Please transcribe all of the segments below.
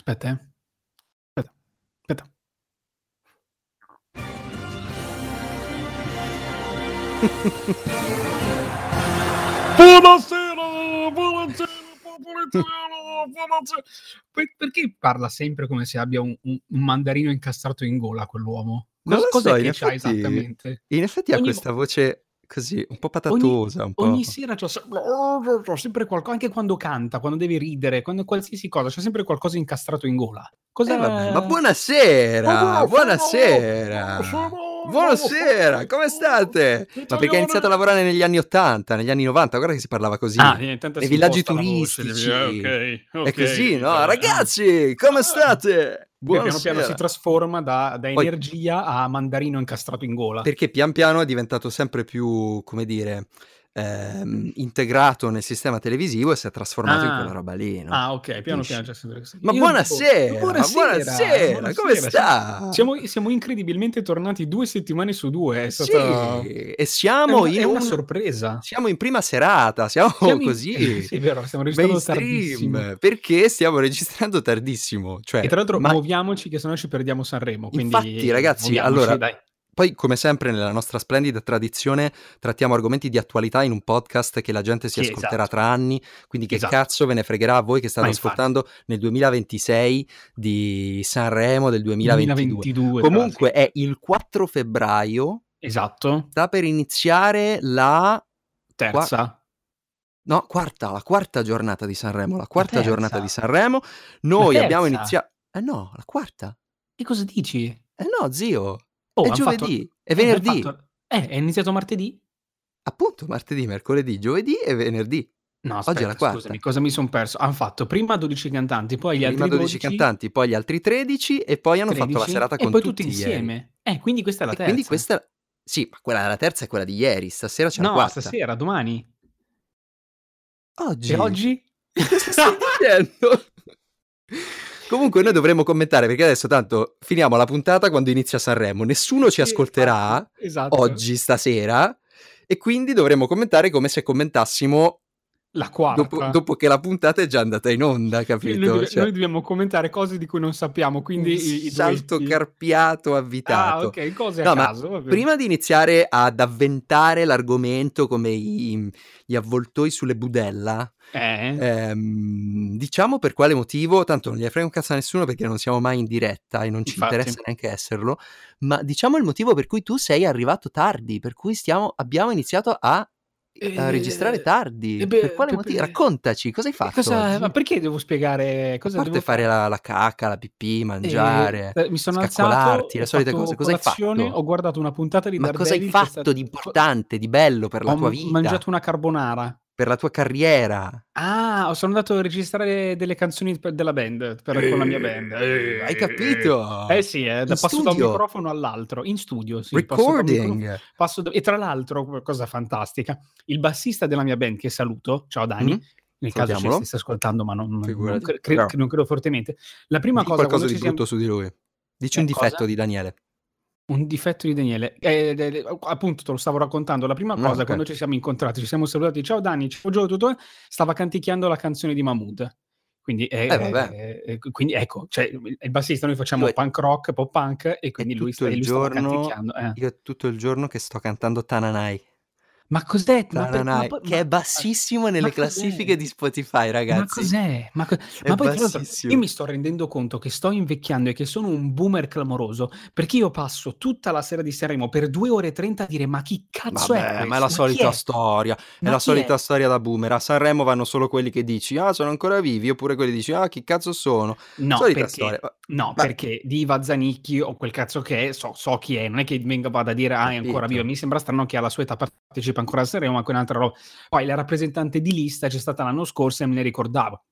Aspetta, eh. Aspetta, aspetta. buonasera, buonasera, buonasera, buonasera. Per- perché parla sempre come se abbia un, un- mandarino incastrato in gola quell'uomo? Non Cos- lo cos'è so, in che c'ha effetti- esattamente? In effetti ha Ogni- questa voce così, un po' patatosa, un po'... Ogni sera c'ho, c'ho sempre qualcosa, anche quando canta, quando deve ridere, quando qualsiasi cosa, c'è sempre qualcosa incastrato in gola. Cosa... Eh, vabbè, ma buonasera, buonasera. Buonasera, come state? Ma perché ha iniziato a lavorare negli anni 80, negli anni 90, guarda che si parlava così. Ah, nei villaggi la voce, turistici. ok, ok, È così, no? eh. Ragazzi, come state? Poi piano piano Buonasera. si trasforma da, da Poi- energia a mandarino incastrato in gola. Perché pian piano è diventato sempre più, come dire, ehm, integrato nel sistema televisivo e si è trasformato in Ah. quella roba lì, no? Ah, ok, piano piano. Ma buonasera, dico, ma buonasera, come sta? Siamo, siamo incredibilmente tornati due settimane su due. È stata Sì, e è siamo una, in è una un- sorpresa. siamo in prima serata, siamo, Siamo in- così sì, è vero, stiamo registrando tardissimo. perché stiamo registrando tardissimo. Cioè, E tra l'altro ma muoviamoci che sennò ci perdiamo Sanremo. Quindi Infatti, ragazzi, muoviamoci, allora, dai. Poi come sempre nella nostra splendida tradizione trattiamo argomenti di attualità in un podcast che la gente si Sì, ascolterà esatto. tra anni, quindi che Esatto. cazzo ve ne fregherà a voi che state ascoltando nel 2026 di Sanremo del 2022. 2022. Comunque è il 4 febbraio, Esatto. sta per iniziare la Terza. No, quarta, la quarta giornata di Sanremo, la quarta terza. giornata di Sanremo. Noi La abbiamo iniziato... Eh no, la quarta. Che cosa dici? Eh no, zio. Oh, è giovedì, fatto- è eh, venerdì. fatto- Eh, è iniziato martedì? Appunto, martedì, mercoledì, giovedì e venerdì. No, Oggi è aspetta, la quarta. scusami, cosa mi sono perso? Hanno fatto prima 12 cantanti, poi gli Prima altri 12 12 cantanti, poi gli altri 13 e poi hanno fatto la 13, serata e con poi tutti tutti ieri. insieme. Eh, quindi questa è la E terza. quindi questa... Sì, ma quella la terza è quella di ieri, stasera c'è la No, quarta. stasera, domani. Oggi. E oggi? Cosa stai dicendo? Comunque noi dovremmo commentare perché adesso tanto finiamo la puntata quando inizia Sanremo, nessuno ci ascolterà esatto. oggi, stasera, e quindi dovremmo commentare come se commentassimo La quarta. dopo, dopo che la puntata è già andata in onda, capito? Noi, Cioè, noi dobbiamo commentare cose di cui non sappiamo, quindi un i, i salto duetti- carpiato Ah, avvitato. ok, cose No, a caso. Prima di iniziare ad avventare l'argomento come i- gli avvoltoi sulle budella, Eh? ehm, diciamo per quale motivo, tanto non gli frega un cazzo a nessuno perché non siamo mai in diretta e non ci Infatti. interessa neanche esserlo, ma diciamo il motivo per cui tu sei arrivato tardi, per cui stiamo, abbiamo iniziato a, a Eh, registrare tardi. eh beh, per quale motivo? Raccontaci, cosa hai fatto? Cosa- ma perché devo spiegare A cosa parte devo fare la, la cacca, la pipì, mangiare, Eh, mi sono alzato, ho le solite cose. Cosa hai fatto? Ho guardato una puntata di Ma cosa hai Daredevil che è fatto stata- di importante, di bello per la Ho tua vita, mangiato una carbonara. Per la tua carriera? Ah, sono andato a registrare delle canzoni per- della band, per- con la mia band. Eh, hai capito? Eh sì, eh, da- passo da un microfono all'altro, in studio. Sì, passo un Recording. passo da- e tra l'altro, cosa fantastica, il bassista della mia band, che saluto, ciao Dani, Mhm. nel caso ci stesse ascoltando, ma non, non- non cre- non credo fortemente. La prima Di cosa qualcosa di siamo- brutto su di lui. Dici un Eh, cosa? difetto di Daniele. Un difetto di Daniele. Eh, eh, eh, appunto, te lo stavo raccontando. La prima cosa, ok. quando ci siamo incontrati, ci siamo salutati. Ciao Dani, ciao Gio, tutto. Stava canticchiando la canzone di Mahmood. Quindi, eh, Eh, vabbè. eh, quindi ecco, cioè, il bassista, noi facciamo Io- punk rock, pop punk, e quindi lui, tutto sta, il lui giorno- eh. Io tutto il giorno che sto cantando Tananai. Ma cos'è? Ma per- ma poi- che ma- è bassissimo nelle ma classifiche di Spotify, Ma ragazzi. cos'è? Ma, co- È ma poi io mi sto rendendo conto che sto invecchiando e che sono un boomer clamoroso perché io passo tutta la sera di Sanremo per due ore e trenta a dire ma chi cazzo è Vabbè, questo? ma è la solita è? storia. È Ma la solita è? storia da boomer. A Sanremo vanno solo quelli che dici, ah, sono ancora vivi, oppure quelli che dici, ah, chi cazzo sono. No, solita perché, storia. no Ma- perché Diva Zanicchi o quel cazzo che è, so, so chi è, non è che venga vado a dire ah è ancora vivo, mi sembra strano che alla sua età partecipa ancora a Sanremo, ma quell'altra roba. Poi la rappresentante di lista c'è stata l'anno scorso e me ne ricordavo.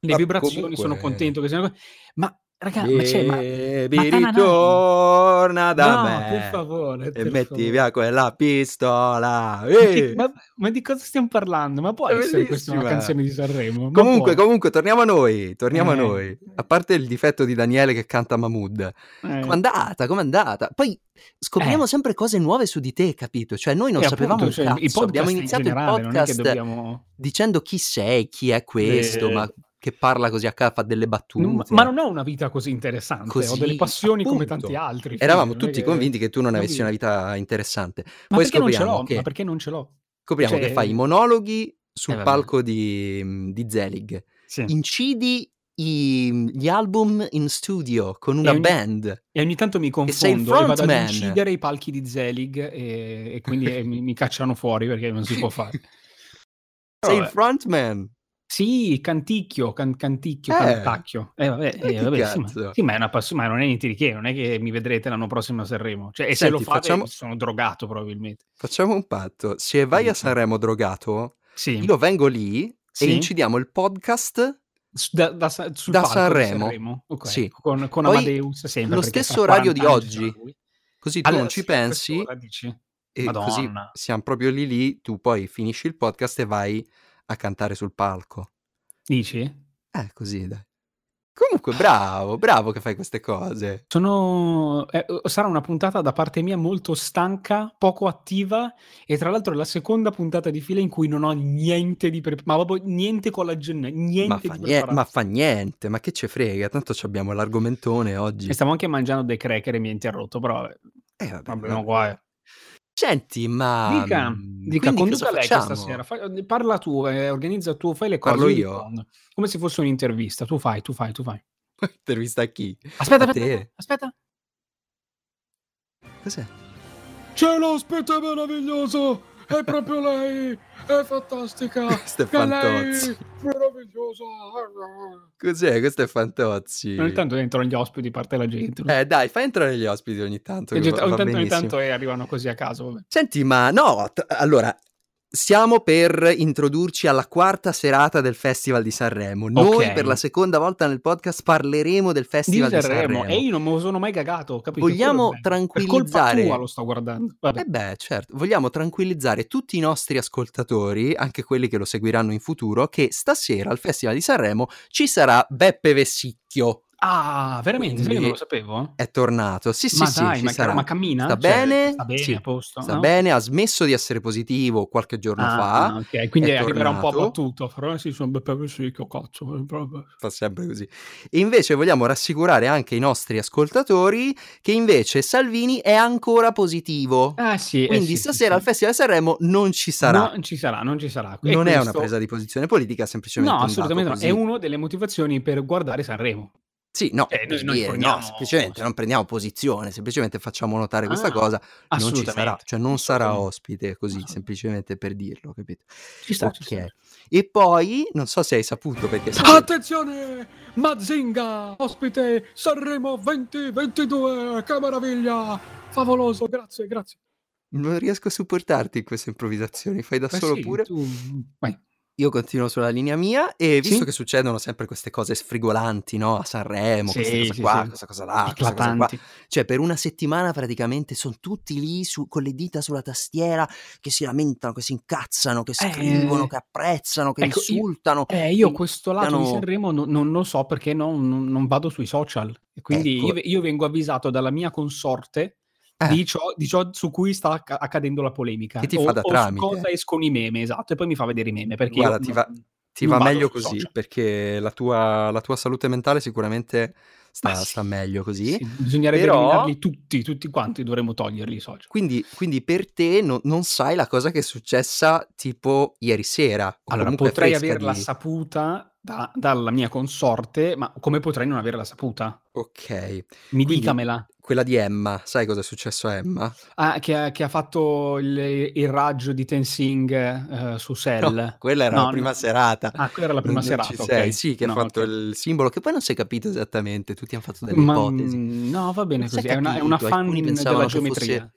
Le Ma vibrazioni, comunque- sono contento che siano... Ma raga, ma c'è... Ma... Baby, ma ritorna da no, me. per favore. E per metti favore. via quella pistola. Ma, Eh. che- ma- ma di cosa stiamo parlando? Ma può È essere questa una bellissima. canzone di Sanremo? Ma Comunque, può? comunque, torniamo a noi. Torniamo a Eh. noi. A parte il difetto di Daniele che canta Mahmood. Eh. Com'è andata? Com'è andata? Poi scopriamo Eh. sempre cose nuove su di te, capito? Cioè, noi non E sapevamo appunto, un cioè, il Abbiamo in iniziato il generale, che podcast dobbiamo... dicendo chi sei, chi è questo, Eh, ma che parla così a capo, fa delle battute. Non- ma non ho una vita così interessante, ho Così, delle passioni come appunto. tanti altri. Eravamo tutti che- convinti che tu non avessi una vita interessante. Ma Poi perché non ce scopriamo l'ho? che, Ma perché non ce l'ho? scopriamo Cioè- che fai i monologhi sul Eh, palco di, di Zelig, Sì. incidi i- gli album in studio con una ogni- band. E ogni tanto mi confondo e vado ad incidere i palchi di Zelig e, e quindi eh, mi, mi cacciano fuori perché non si può fare. Sei il frontman. Sì, canticchio, can- canticchio, Eh. cantacchio. Eh, vabbè, Eh, eh, vabbè, sì, ma, sì, ma è una passione, ma non è niente di che, non è che mi vedrete l'anno prossimo a Sanremo. Cioè, e se lo fate, facciamo- sono drogato probabilmente. Facciamo un patto. Se vai a. Sanremo drogato, Sì, io vengo lì e Sì. incidiamo il podcast da, da da di Sanremo. Ok, Sì. Con, con Amadeus sempre. lo stesso orario di 40 anni ci sarà oggi. così tu Allora, non ci pensi e così Madonna. siamo proprio lì lì, tu poi finisci il podcast e vai a cantare sul palco. Dici? Eh, così dai. Comunque bravo, bravo che fai queste cose. Sono... eh, sarà una puntata da parte mia molto stanca, poco attiva e tra l'altro è la seconda puntata di fila in cui non ho niente di preparato, ma proprio niente con l'agenda, niente Ma fa, nie- ma fa niente, ma che ce frega, tanto ci abbiamo l'argomentone oggi. E stavo anche mangiando dei cracker e mi ha interrotto, però vabbè, Eh, vabbè, problema vabbè. guai. Senti, ma Dica, mm, dica conduca cosa lei questa sera, fa- parla tu, eh, organizza tu, fai le cose. Parlo io. Come se fosse un'intervista, tu fai, tu fai, tu fai. Intervista a chi? Aspetta, A aspetta, te? aspetta. Cos'è? C'è l'ospite meraviglioso, è proprio lei, è fantastica. Questo è Fantozzi. meravigliosa. Cos'è? Questo è Fantozzi. Ogni tanto dentro gli ospiti parte la gente. Eh, dai, fai entrare gli ospiti ogni tanto. E va- ogni, va tanto, ogni tanto eh, arrivano così a caso. Vabbè. Senti, ma no, t- allora, stiamo per introdurci alla quarta serata del Festival di Sanremo. Noi Ok. per la seconda volta nel podcast parleremo del Di Festival di Sanremo. Sanremo. E io non me lo sono mai cagato, capito? Vogliamo Quello bello. Per tranquillizzare- colpa tua lo sto guardando. Vabbè. Eh beh, certo, vogliamo tranquillizzare tutti i nostri ascoltatori, anche quelli che lo seguiranno in futuro, che stasera al Festival di Sanremo ci sarà Beppe Vessicchio. Ah, veramente? Che Quindi- non lo sapevo? È tornato. Sì, sì, ma sì, dai, ci ma, sarà. ma cammina? Sta Cioè, bene? sta bene, Sì. a posto? Sta no? bene, ha smesso di essere positivo qualche giorno Ah, fa. ok, quindi è arriverà un po' abbattuto. Però sì, sono Beppe Vessicchio, cazzo. eh, proprio. fa sempre così. E invece vogliamo rassicurare anche i nostri ascoltatori che invece Salvini è ancora positivo. Ah sì, eh, Quindi sì, sì, stasera sì. al Festival di Sanremo non ci sarà. Non ci sarà, non ci sarà. E non è una questo- presa di posizione politica, semplicemente No, assolutamente no. così. È una delle motivazioni per guardare Sanremo. Sì, no, Eh, noi- noi no, semplicemente non prendiamo posizione, semplicemente facciamo notare questa Ah, cosa, non ci sarà, cioè non sarà ospite così, semplicemente per dirlo, capito? Ci sta, ci sta. E poi, non so se hai saputo perché... Attenzione! Mazinga! Ospite Sanremo 2022! Che meraviglia! Favoloso, grazie, grazie. Non riesco a supportarti in queste improvvisazioni, fai da Eh solo sì, pure. tu- vai. Io continuo sulla linea mia e visto Sì? che succedono sempre queste cose sfrigolanti, no? A Sanremo, Sì, questa cosa sì, qua, questa cosa là, questa cosa qua. Cioè, per una settimana praticamente sono tutti lì su- con le dita sulla tastiera che si lamentano, che si incazzano, che Eh, scrivono, che apprezzano, che ecco, io- insultano. Eh, io che questo lato di Sanremo non, non lo so perché non, non- non vado sui social. E quindi Ecco. io, io vengo avvisato dalla mia consorte Eh. di, ciò, di ciò su cui sta acca- accadendo la polemica. Che ti o, fa da o tramite. cosa escono i meme, esatto. E poi mi fa vedere i meme. Perché Guarda, ti va- Ti va meglio così, social. perché la tua, la tua salute mentale sicuramente sta, sì, sta meglio così. sì, bisognerebbe Però- eliminarli tutti, tutti quanti dovremmo toglierli i social. Quindi, quindi per te no- non sai la cosa che è successa tipo ieri sera. o Allora, potrei averla di- saputa da- dalla mia consorte, ma come potrei non averla saputa? Ok, Mi Quindi- dicamela. Quella di Emma, sai cosa è successo a Emma? Ah, che, ha, che ha fatto il, il raggio di Tensing eh, su Cell. No, quella era No, la prima no. serata. Ah, quella era la prima Non- serata, ci ok. sei. Sì, che ha fatto ok. il simbolo che poi non si è capito esattamente, tutti hanno fatto delle Ma, ipotesi. mm, no, va bene Non si è così. È una, è una fan della geometria. fosse-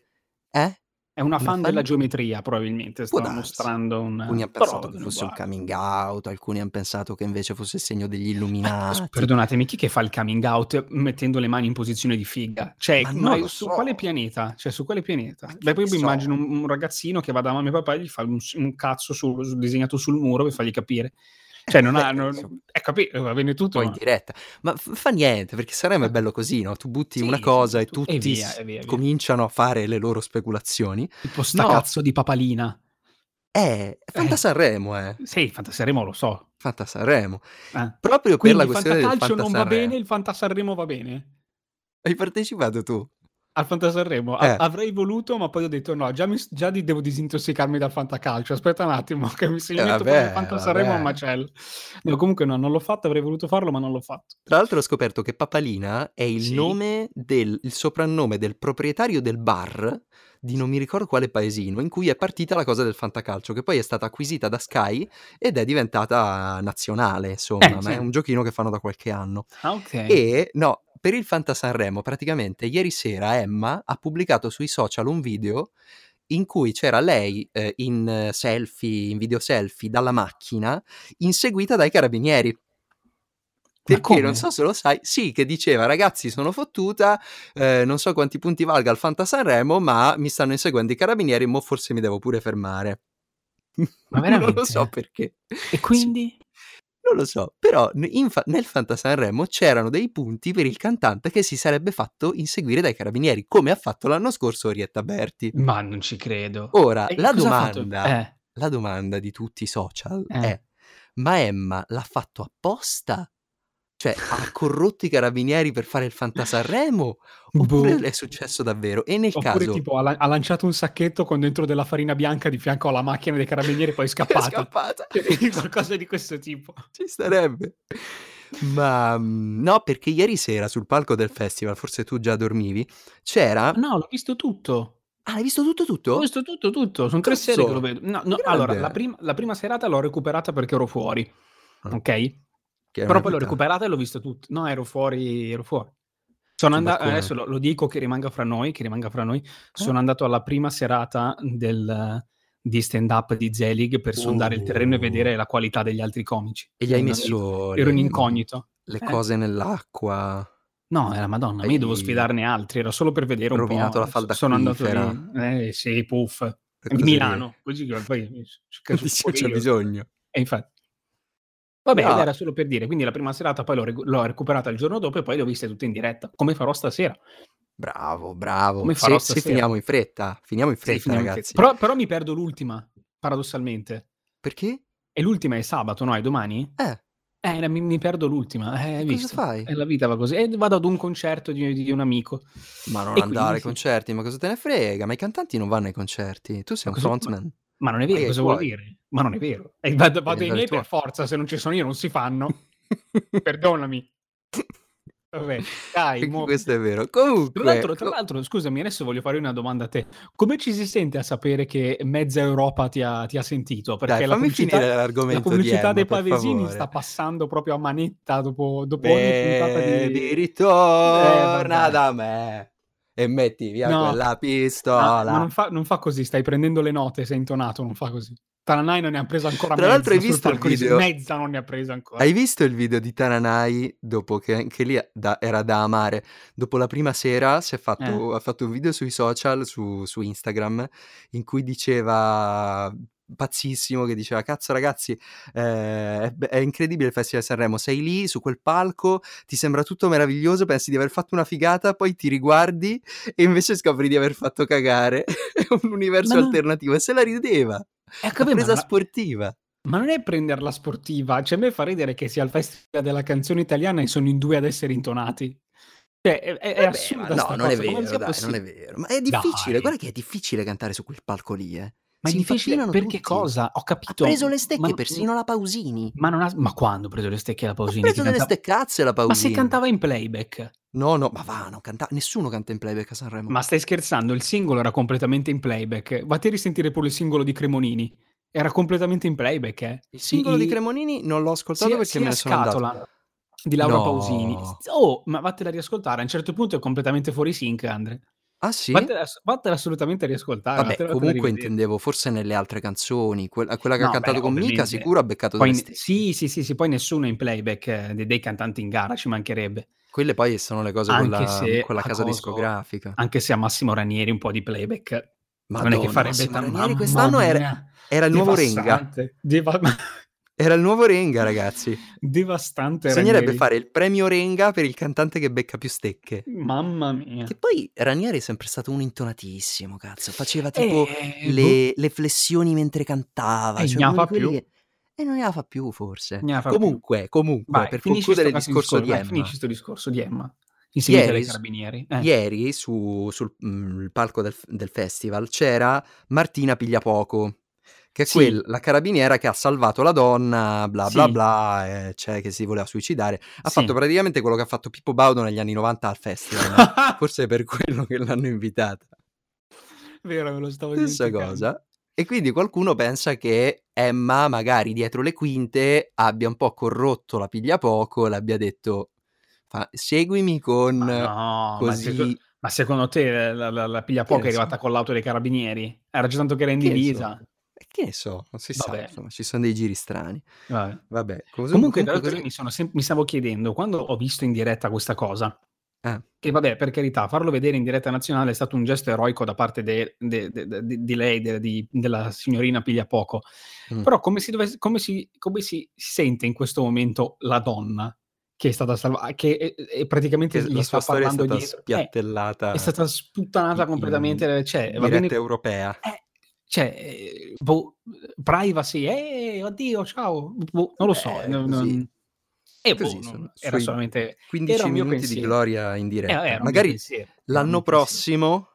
Eh? È una fan fan? della geometria, probabilmente. Darsi. mostrando un. Alcuni hanno pensato che fosse un coming out, alcuni hanno pensato che invece fosse il segno degli illuminati. Perdonatemi, chi che fa il coming out mettendo le mani in posizione di figa? Cioè, Ma ma su so. quale pianeta? Cioè, su quale pianeta? Beh, poi mi so. immagino un, un ragazzino che va da mamma e papà e gli fa un, un cazzo sul- disegnato sul muro per fargli capire. Cioè, non ha... Beh, Non, è capito, va bene tutto. poi in diretta. Ma fa niente, perché Sanremo è bello così, no? Tu butti Sì, una cosa e tu- e tutti via, s- e via, e via. cominciano a fare le loro speculazioni. Tipo sta No. cazzo di papalina. Eh, Fanta Eh. Sanremo, eh. Sì, Fanta Sanremo lo so. Fanta Sanremo. Eh. Proprio per Quindi la il questione del fantacalcio Fanta non va Sanremo. bene, il Fanta Sanremo va bene? Hai partecipato tu? Al Fanta Sanremo? Eh. A- avrei voluto, ma poi ho detto no, già, mi, già di- devo disintossicarmi dal fantacalcio. Aspetta un attimo, che mi se mi Eh, vabbè, il Fanta Sanremo vabbè. al macello. No, comunque no, non l'ho fatto, avrei voluto farlo, ma non l'ho fatto. Tra l'altro ho scoperto che Papalina è il Sì. nome del il soprannome del proprietario del bar di non mi ricordo quale paesino in cui è partita la cosa del fantacalcio, che poi è stata acquisita da Sky ed è diventata nazionale, insomma, Eh, ma sì. è un giochino che fanno da qualche anno. Ah, ok. E no, per il Fanta Sanremo, praticamente ieri sera Emma ha pubblicato sui social un video in cui c'era lei eh, in selfie, in video selfie dalla macchina, inseguita dai carabinieri. Perché non so se lo sai, sì, che diceva ragazzi sono fottuta, eh, non so quanti punti valga il Fanta Sanremo, ma mi stanno inseguendo i carabinieri, mo forse mi devo pure fermare. Ma non lo veramente? so perché. E quindi? Non lo so, però fa- nel Fanta Sanremo c'erano dei punti per il cantante che si sarebbe fatto inseguire dai carabinieri, come ha fatto l'anno scorso Orietta Berti. Ma non ci credo. Ora, la domanda, Eh, la domanda di tutti i social Eh. è, ma Emma l'ha fatto apposta? Cioè, ha corrotto i carabinieri per fare il Fanta Sanremo? Oppure boh. è successo davvero? E nel Oppure caso... tipo ha, la- ha lanciato un sacchetto con dentro della farina bianca di fianco alla macchina dei carabinieri e poi è è scappata. scappata. Qualcosa di questo tipo. Ci starebbe. Ma mm, no, perché ieri sera sul palco del festival, forse tu già dormivi, c'era... No, l'ho visto tutto. Ah, hai visto tutto Ho tutto? visto tutto, tutto. Sono tre Cazzo! serie che lo vedo. No, no, allora, la prima, la prima serata l'ho recuperata perché ero fuori. Ah. Ok? Però poi l'ho recuperata e l'ho visto tutto. No, ero fuori, ero fuori. Sono andato, adesso lo, lo dico che rimanga fra noi, che rimanga fra noi. Sono andato alla prima serata del, di stand up di Zelig per sondare il terreno e Uh. vedere la qualità degli altri comici. E gli hai messo... Ero, in incognito. Le Eh. cose nell'acqua. No, era madonna, ma io dovevo Hai sfidarne altri, era solo per vedere un rovinato po'. la falda Sono andato lì. Eh sì, puff. Milano, così che poi che Di sono cui c'è bisogno. E infatti. Vabbè, No. ed era solo per dire, quindi la prima serata poi l'ho, l'ho recuperata il giorno dopo e poi le ho viste tutte in diretta, come farò stasera. Bravo, bravo. Come Se, farò se stasera. finiamo in fretta, finiamo in Sì, fretta, finiamo in ragazzi. fretta. Però, però mi perdo l'ultima, paradossalmente. Perché? E l'ultima è sabato, no? È domani? Eh, Eh, mi, mi perdo l'ultima, eh, hai cosa visto? fai? E la vita va così. E vado ad un concerto di, di un amico. Ma non E andare quindi ai concerti, ma cosa te ne frega? Ma i cantanti non vanno ai concerti. Tu sei Ma un cosa- frontman. Ma non è vero, Paghi i cosa vuol dire? Ma non è vero. E vado, vado miei andare per forza, se non ci sono io non si fanno. Perdonami. Vabbè, dai, mo- questo è vero. Tra Comunque, l'altro, tra l'altro, scusami, adesso voglio fare una domanda a te. Come ci si sente a sapere che mezza Europa ti ha, ti ha sentito? Perché dai, la pubblicità, la di pubblicità Emma, dei pavesini sta passando proprio a manetta dopo, dopo ogni puntata Baby, di... ritorna Eh, da me e metti via No. quella Ah, pistola. ma non fa, non fa così, stai prendendo le note, sei intonato, non fa così. Tananai non ne ha preso ancora Tra mezza l'altro hai visto il video? Mezza non ne ha presa ancora. Hai visto il video di Tananai dopo che anche lì da- era da amare? Dopo la prima sera si è fatto, Eh. ha fatto un video sui social, su, su Instagram, in cui diceva pazzissimo che diceva cazzo ragazzi eh, è, è incredibile il Festival di Sanremo sei lì su quel palco ti sembra tutto meraviglioso pensi di aver fatto una figata poi ti riguardi e invece scopri di aver fatto cagare è un universo Ma no- alternativo e se la rideva Eh, la capì, ma presa la- sportiva Ma non è prenderla sportiva, cioè a me fa ridere che sia il festival della canzone italiana e sono in due ad essere intonati. Cioè, è, è- è Vabbè, assurda ma no, non è cosa, come vero, dai, non è vero. Ma è difficile, Dai. guarda che è difficile cantare su quel palco lì, eh. Ma è Si difficile impappinano perché tutti. cosa? Ho Ha capito. preso le stecche ma, persino la Pausini. Ma, non ha, ma quando ha preso le stecche la Ha Pausini? preso Che delle cantava- steccazze la Ma Pausini. se cantava in playback? No, no, ma va, non canta... nessuno canta in playback a Sanremo. Ma stai scherzando? Il singolo era completamente in playback. Vatti a risentire pure il singolo di Cremonini. Era completamente in playback, eh. Il singolo I- di Cremonini non l'ho ascoltato sia, perché sia me ne sono scatola andato. di Laura No. Pausini. Oh, ma vattela a riascoltare. A un certo punto è completamente fuori sync, Andre. Ah sì? Vattela, vattela assolutamente a riascoltare. Vabbè, comunque intendevo forse nelle altre canzoni, quella, quella che ha No, cantato beh, con Mika sicuro ha beccato Poi, sì, sì, sì, sì, poi nessuno in playback eh, dei, dei cantanti in gara, ci mancherebbe. Quelle poi sono le cose con la, se con la casa coso- discografica. Anche se a Massimo Ranieri un po' di playback non è che farebbe tanto. Ranieri quest'anno era, era il nuovo Renga. Renga. Era il nuovo Renga, ragazzi. Devastante. Bisognerebbe Ranieri. fare il premio Renga per il cantante che becca più stecche. Mamma mia. Che poi Ranieri è sempre stato un intonatissimo, cazzo. Faceva tipo Eh, le, le flessioni mentre cantava. Eh, cioè ne uno fa più. che- E non ne la fa più, forse. Fa più. comunque, comunque, Vai, per concludere il sto discorso di vai, Emma. finisci sto discorso di Emma. Insieme Ieri ai carabinieri. Eh. Ieri su- sul mm, il palco del, del festival c'era Martina Pigliapoco, che è Sì. quel- la carabiniera che ha salvato la donna, bla bla Sì. bla, eh, cioè che si voleva suicidare. Ha Sì. fatto praticamente quello che ha fatto Pippo Baudo negli anni 90 al festival. Forse è per quello che l'hanno invitata. Vero, me lo stavo Stessa dimenticando. cosa. E quindi qualcuno pensa che Emma, magari dietro le quinte, abbia un po' corrotto la piglia poco l'abbia detto seguimi con Ma no, ma, così. seco- ma secondo te la, la, la piglia poco è so. arrivata con l'auto dei carabinieri? Era già tanto che era in divisa. so? Eh, Che ne so, non si sa, Vabbè. insomma, ci sono dei giri strani. Vabbè. Vabbè, cosa- Comunque, l'altro, cosa- mi, sem- mi stavo chiedendo, quando ho visto in diretta questa cosa, Eh. che vabbè, per carità, farlo vedere in diretta nazionale è stato un gesto eroico da parte de- de- de- di- lei, della signorina Pigliapoco. Mm. Però come si, dovesse- come, si, come si sente in questo momento la donna che è stata salvata, che è, è praticamente Che gli la sta sua storia è parlando stata dietro? Eh, spiattellata è stata sputtanata in- completamente, cioè, in va bene diretta europea. eh, cioè, eh, boh, privacy, eh, oddio, ciao, boh, non lo so. Eh, non- non- eh, boh, non- era solamente 15 era minuti di pensiero. gloria in eh, diretta. mio Magari l'anno prossimo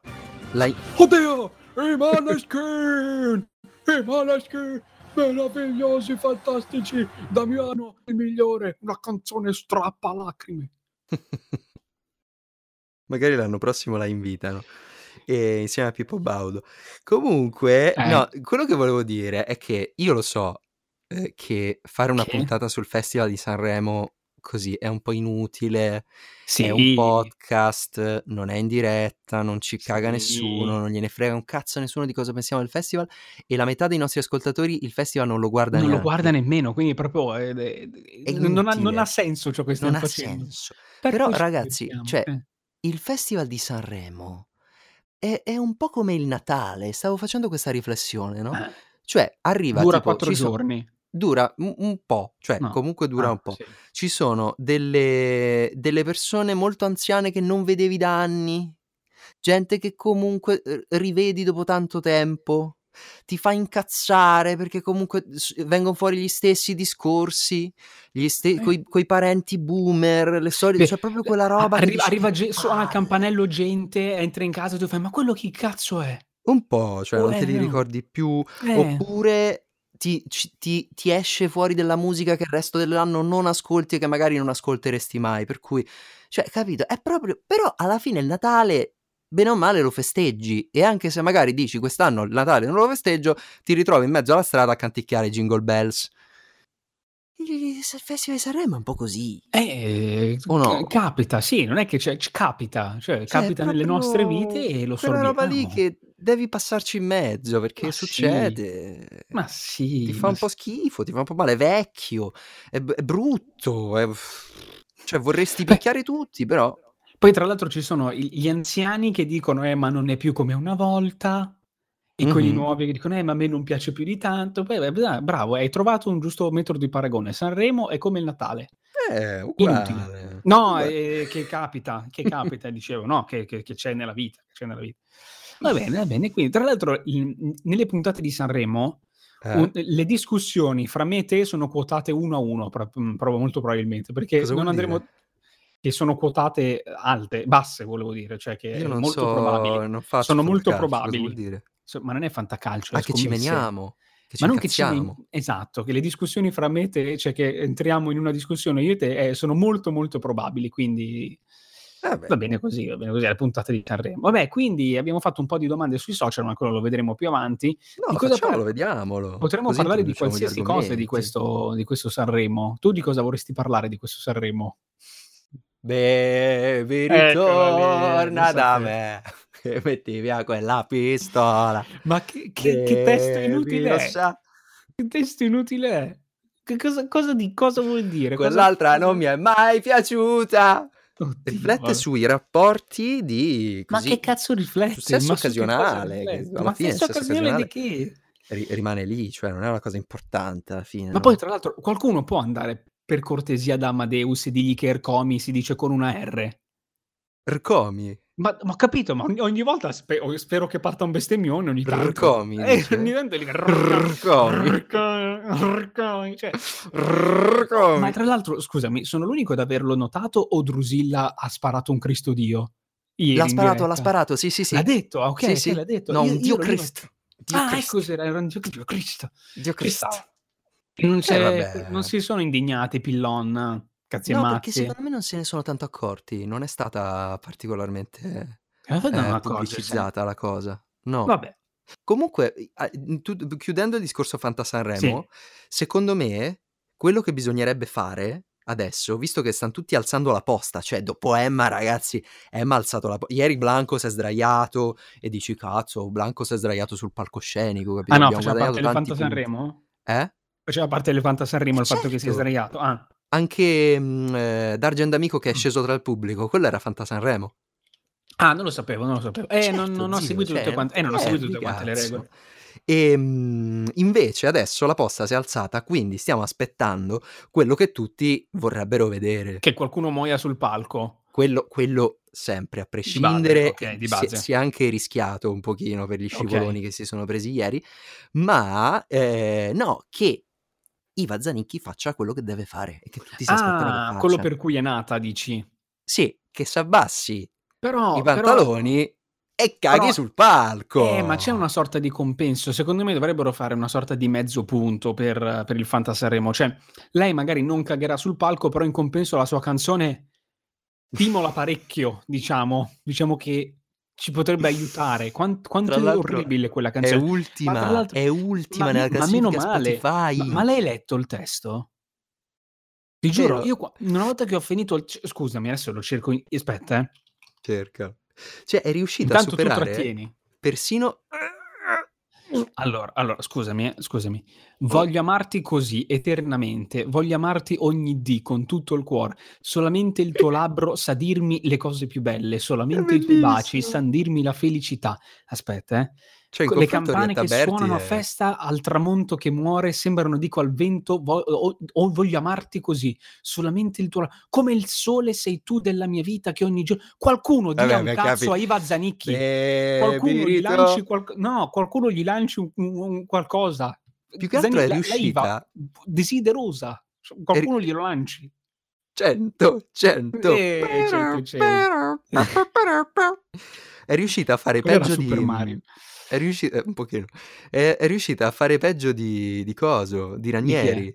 la- Oddio, i Maneskin, i Maneskin, meravigliosi, fantastici, Damiano, il migliore, una canzone strappa lacrime. magari l'anno prossimo la invitano e insieme a Pippo Baudo. Comunque, Eh. no, quello che volevo dire è che io lo so eh, che fare una Che? puntata sul Festival di Sanremo così è un po' inutile, Sì, è un podcast, non è in diretta, non ci caga Sì. nessuno, non gliene frega un cazzo a nessuno di cosa pensiamo del festival e la metà dei nostri ascoltatori il festival non lo guarda non lo neanche. guarda nemmeno, quindi proprio eh, eh, È non, ha, non ha senso ciò che Non stiamo ha facendo. senso. Per Però, ragazzi, cioè, eh. il Festival di Sanremo è, è un po' come il Natale. Stavo facendo questa riflessione, no? Eh, Cioè, arriva Dura tipo, quattro ci so- giorni. dura un, un po', cioè No. comunque dura Ah, un po'. sì. Ci sono delle, delle persone molto anziane che non vedevi da anni, gente che comunque eh, rivedi dopo tanto tempo, ti fa incazzare perché comunque vengono fuori gli stessi discorsi, gli ste- Eh. coi, coi parenti boomer, le storie, Beh, c'è proprio quella roba che Arriva, arriva "Che ge- suona il palle". campanello gente, entra in casa e tu fai, ma quello chi cazzo è? Un po', cioè Oh, non te eh, li no. ricordi più, Eh. oppure ti, ti- ti esce fuori della musica che il resto dell'anno non ascolti e che magari non ascolteresti mai, per cui, cioè, capito? È proprio, però alla fine il Natale, bene o male, lo festeggi e anche se magari dici quest'anno il Natale non lo festeggio, ti ritrovi in mezzo alla strada a canticchiare Jingle Bells. Il Festival di Sanremo è un po' così. Eh, O no? capita, sì, non è che c'è, c- capita, cioè, Cioè, capita è nelle nostre vite e lo Quella roba lì che devi passarci in mezzo perché Ma sì. succede. Ma sì, Ti fa un po' sì. schifo, ti fa un po' male, è vecchio, è, b- è brutto, è- cioè vorresti Beh. picchiare tutti, però Poi tra l'altro ci sono gli anziani che dicono, eh, ma non è più come una volta, e quelli Mhm. nuovi che dicono, eh, ma a me non piace più di tanto. Poi, beh, bra- bravo, hai trovato un giusto metodo di paragone. Sanremo è come il Natale. Inutile. uguale. No, eh, che capita, che capita, dicevo, no, che, che- che c'è nella vita, c'è nella vita. Va bene, va bene. Quindi, tra l'altro, in- nelle puntate di Sanremo, Eh, un- le discussioni fra me e te sono quotate uno a uno, pro- proprio molto probabilmente, perché Cosa non andremo... dire? Che sono quotate alte, basse, volevo dire, cioè che Io non molto so, probabile. non faccio Sono molto probabili. vuol dire? So- ma non è fantacalcio, Ah, è che ci scommesse. ci Ma non che ci men- esatto, che le discussioni fra me e te, cioè che entriamo in una discussione io e te, eh, sono molto molto probabili, quindi Vabbè. va bene così, va bene così, è la puntata di Sanremo. Vabbè, quindi abbiamo fatto un po' di domande sui social, ma quello lo vedremo più avanti. No, Di cosa facciamolo, par- vediamolo. Potremmo Così parlare di qualsiasi cosa di questo, di questo Sanremo. Tu di cosa vorresti parlare di questo Sanremo? Bevi, lì, ritorna lo da me e metti via quella pistola. Ma che, che- che testo Bevi, inutile è? Che testo inutile è? Che cosa, cosa di cosa vuol dire? Quell'altra cosa- non mi è mai piaciuta. Oddio, Riflette vabbè. sui rapporti di Ma così, che cazzo riflette? su sesso Ma su che cosa occasionale, che alla Ma fine sesso occasionale di che? ri- rimane lì, cioè non è una cosa importante alla fine. Ma no? poi, tra l'altro, qualcuno può andare per cortesia da Amadeus e dirgli che Ercomi si dice con una R? Rcomi. Ma, ma ho capito, ma ogni, ogni volta spe- spero che parta un bestemmione ogni tanto. Rcomi, Eh, ogni tanto lì- Rcomi. Rcomi, Rcomi, cioè- Rcomi. Ma tra l'altro, scusami, sono l'unico ad averlo notato o Drusilla ha sparato un Cristo Dio? Ieri L'ha sparato, l'ha sparato, sì, sì, sì. L'ha detto, ah, ok, Sì, sì, l'ha detto. No, Io- un io Dio Cristo. Dio ah, Cristo. ecco, era un Dio Dio Cristo. Dio Cristo. Non, Eh, vabbè. non si sono indignati, Pillon. Cazzi No, perché secondo me non se ne sono tanto accorti. Non è stata particolarmente Eh, eh, accorgersi. pubblicizzata la cosa. No. Vabbè. Comunque, tu- chiudendo il discorso Fanta Sanremo, secondo me quello che bisognerebbe fare adesso, visto che stanno tutti alzando la posta, cioè dopo Emma, ragazzi, Emma ha alzato la posta. Ieri Blanco si è sdraiato e dici cazzo, Blanco si è sdraiato sul palcoscenico, capito? Ah no, Abbiamo faceva parte del. Sanremo? Eh? Faceva parte del Fanta Sanremo il fatto che si è Certo. sdraiato. Ah. Anche mh, eh, Dargen D'Amico che è sceso tra il pubblico, quello era Fanta Sanremo. Ah, non lo sapevo, non lo sapevo. Eh, Certo, non, non ho zio, seguito cioè, tutte quante, eh, non ho eh, seguito tutte quante le regole. E mh, invece adesso la posta si è alzata, quindi stiamo aspettando quello che tutti vorrebbero vedere. Che qualcuno muoia sul palco. Quello, quello sempre, a prescindere, ok, di si, si è anche rischiato un pochino per gli scivoloni che si sono presi ieri, ma eh, no, che Iva Zanicchi faccia quello che deve fare e che tutti si aspettano che Ah, faccia. quello per cui è nata, dici. Sì, che si abbassi Però, i però- pantaloni e caghi però- sul palco. Eh, ma c'è una sorta di compenso. Secondo me dovrebbero fare una sorta di mezzo punto per, per il Fanta Sanremo. Cioè, lei magari non cagherà sul palco, però in compenso la sua canzone stimola parecchio, diciamo. Diciamo che ci potrebbe aiutare. Quant- quanto Tra è orribile quella È canzone. ultima, Ma tra l'altro- è ultima ma, nella ma meno male. Spotify. Ma, ma l'hai letto il testo? Ti giuro, Vero. io qua- una volta che ho finito il... Scusami, adesso lo cerco... in- Aspetta, eh. Cerca. Cioè, è riuscita Intanto a superare trattieni. persino... Allora, allora, scusami, eh, scusami. Voglio amarti così, eternamente. Voglio amarti ogni dì, con tutto il cuore. Solamente il tuo labbro sa dirmi le cose più belle. Solamente i tuoi baci sanno dirmi la felicità. Aspetta, eh. Cioè, le campane che suonano a è- festa al tramonto che muore sembrano dico al vento vo- o, o voglio amarti così solamente il tuo come il sole sei tu della mia vita che ogni giorno qualcuno dia Vabbè, un cazzo capi- a Iva Zanicchi Eh, qualcuno gli lanci qualc- no qualcuno gli lanci un, un- un qualcosa Più che altro è Zanicchi- la- Iva, riuscita... desiderosa qualcuno glielo lanci 100, 100. Eh, 100, 100. È riuscita a fare Quello peggio Super di... Mario. È riuscita, eh, un pochino. È, è riuscita a fare peggio di, di coso, di Ranieri.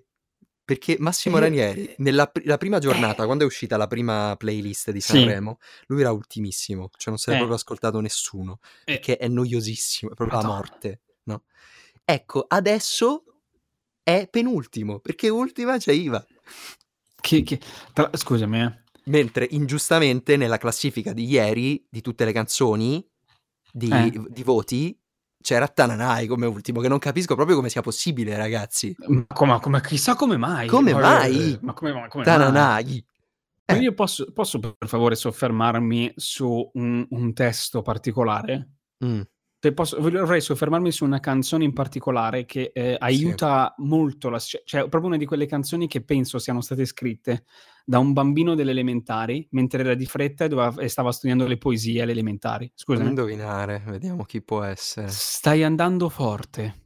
Perché Massimo Eh, Ranieri, nella pr- la prima giornata, eh. quando è uscita la prima playlist di Sì. Sanremo, lui era ultimissimo, cioè non se l'è Eh. proprio ascoltato nessuno, Eh. perché è noiosissimo, è proprio la Madonna. morte, no? Ecco, adesso è penultimo, perché ultima c'è Iva. Che- che- tra- scusami eh. Mentre ingiustamente nella classifica di ieri, di tutte le canzoni, di, Eh. di voti, c'era Tananai come ultimo, che non capisco proprio come sia possibile, ragazzi. Ma come, chissà come mai. Come Eh, mai? Ma come, ma come mai? Tananai. Ma Eh. io posso, posso per favore soffermarmi su un, un testo particolare? Mm, posso- vorrei soffermarmi su una canzone in particolare che eh, aiuta molto, la, cioè proprio una di quelle canzoni che penso siano state scritte da un bambino delle elementari mentre era di fretta e, doveva- e stava studiando le poesie alle elementari. non Scusami. indovinare, vediamo chi può essere. Stai andando forte.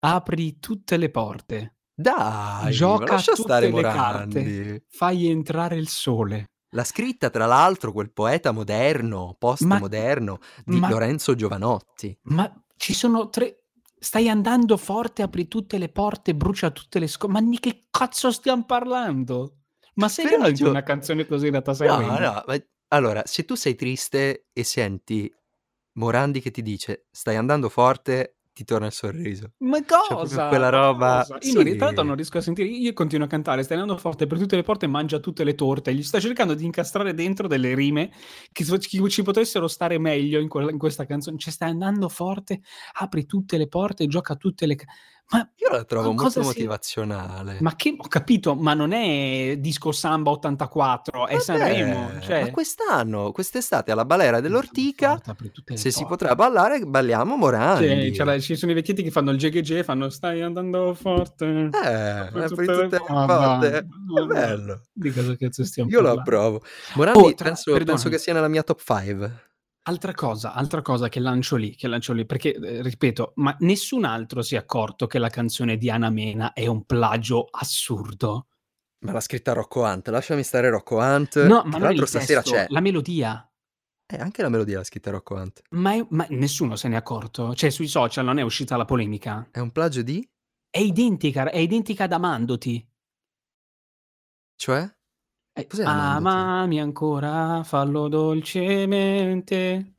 Apri tutte le porte. Dai, Gioca tutte stare le Morandi. carte. Fai entrare il sole. L'ha scritta, tra l'altro, quel poeta moderno, postmoderno, di ma- Lorenzo Giovanotti. Ma ci sono tre. Stai andando forte, apri tutte le porte, brucia tutte le scole. Ma di che cazzo stiamo parlando? Ma sei Però veramente Gio- una canzone così da No, Sanremo? no, ma- allora, se tu sei triste e senti Morandi che ti dice stai andando forte, ti torna il sorriso. Ma proprio cosa? quella Ma roba- cosa? Io non, sì. tra l'altro non riesco a sentire. Io continuo a cantare, stai andando forte per tutte le porte, mangia tutte le torte. Gli sta cercando di incastrare dentro delle rime che ci potessero stare meglio in, quella- in questa canzone. Cioè, stai andando forte, apri tutte le porte, gioca tutte le. Ma Io la trovo molto si- motivazionale. Ma che ho capito, ma non è Disco Samba 84, è Vabbè, Sanremo. Cioè... Ma quest'anno, quest'estate alla Balera dell'Ortica, se si porte. potrà ballare, balliamo Morandi. Cioè, ci sono i vecchietti che fanno il GGG, fanno stai andando forte. Eh, Per per tutte tutte le le porte. È bello. Di cosa cazzo stiamo Io lo parlando? approvo. Morandi Oh, tra- penso, penso che sia nella mia top 5. Altra cosa, altra cosa che lancio lì, che lancio lì, perché eh, ripeto, ma nessun altro si è accorto che la canzone di Anna Mena è un plagio assurdo. Ma l'ha scritta Rocco Hunt. Lasciami stare Rocco Hunt. No, Tra ma non l'altro stasera testo, c'è. la melodia. Eh, anche la melodia l'ha scritta Rocco Hunt. Ma, è- ma nessuno se ne è accorto. Cioè, sui social non è uscita la polemica. È un plagio di? È identica, è identica ad Amandoti. Cioè? Eh, Cos'è Amandoti? Amami ancora, fallo dolcemente.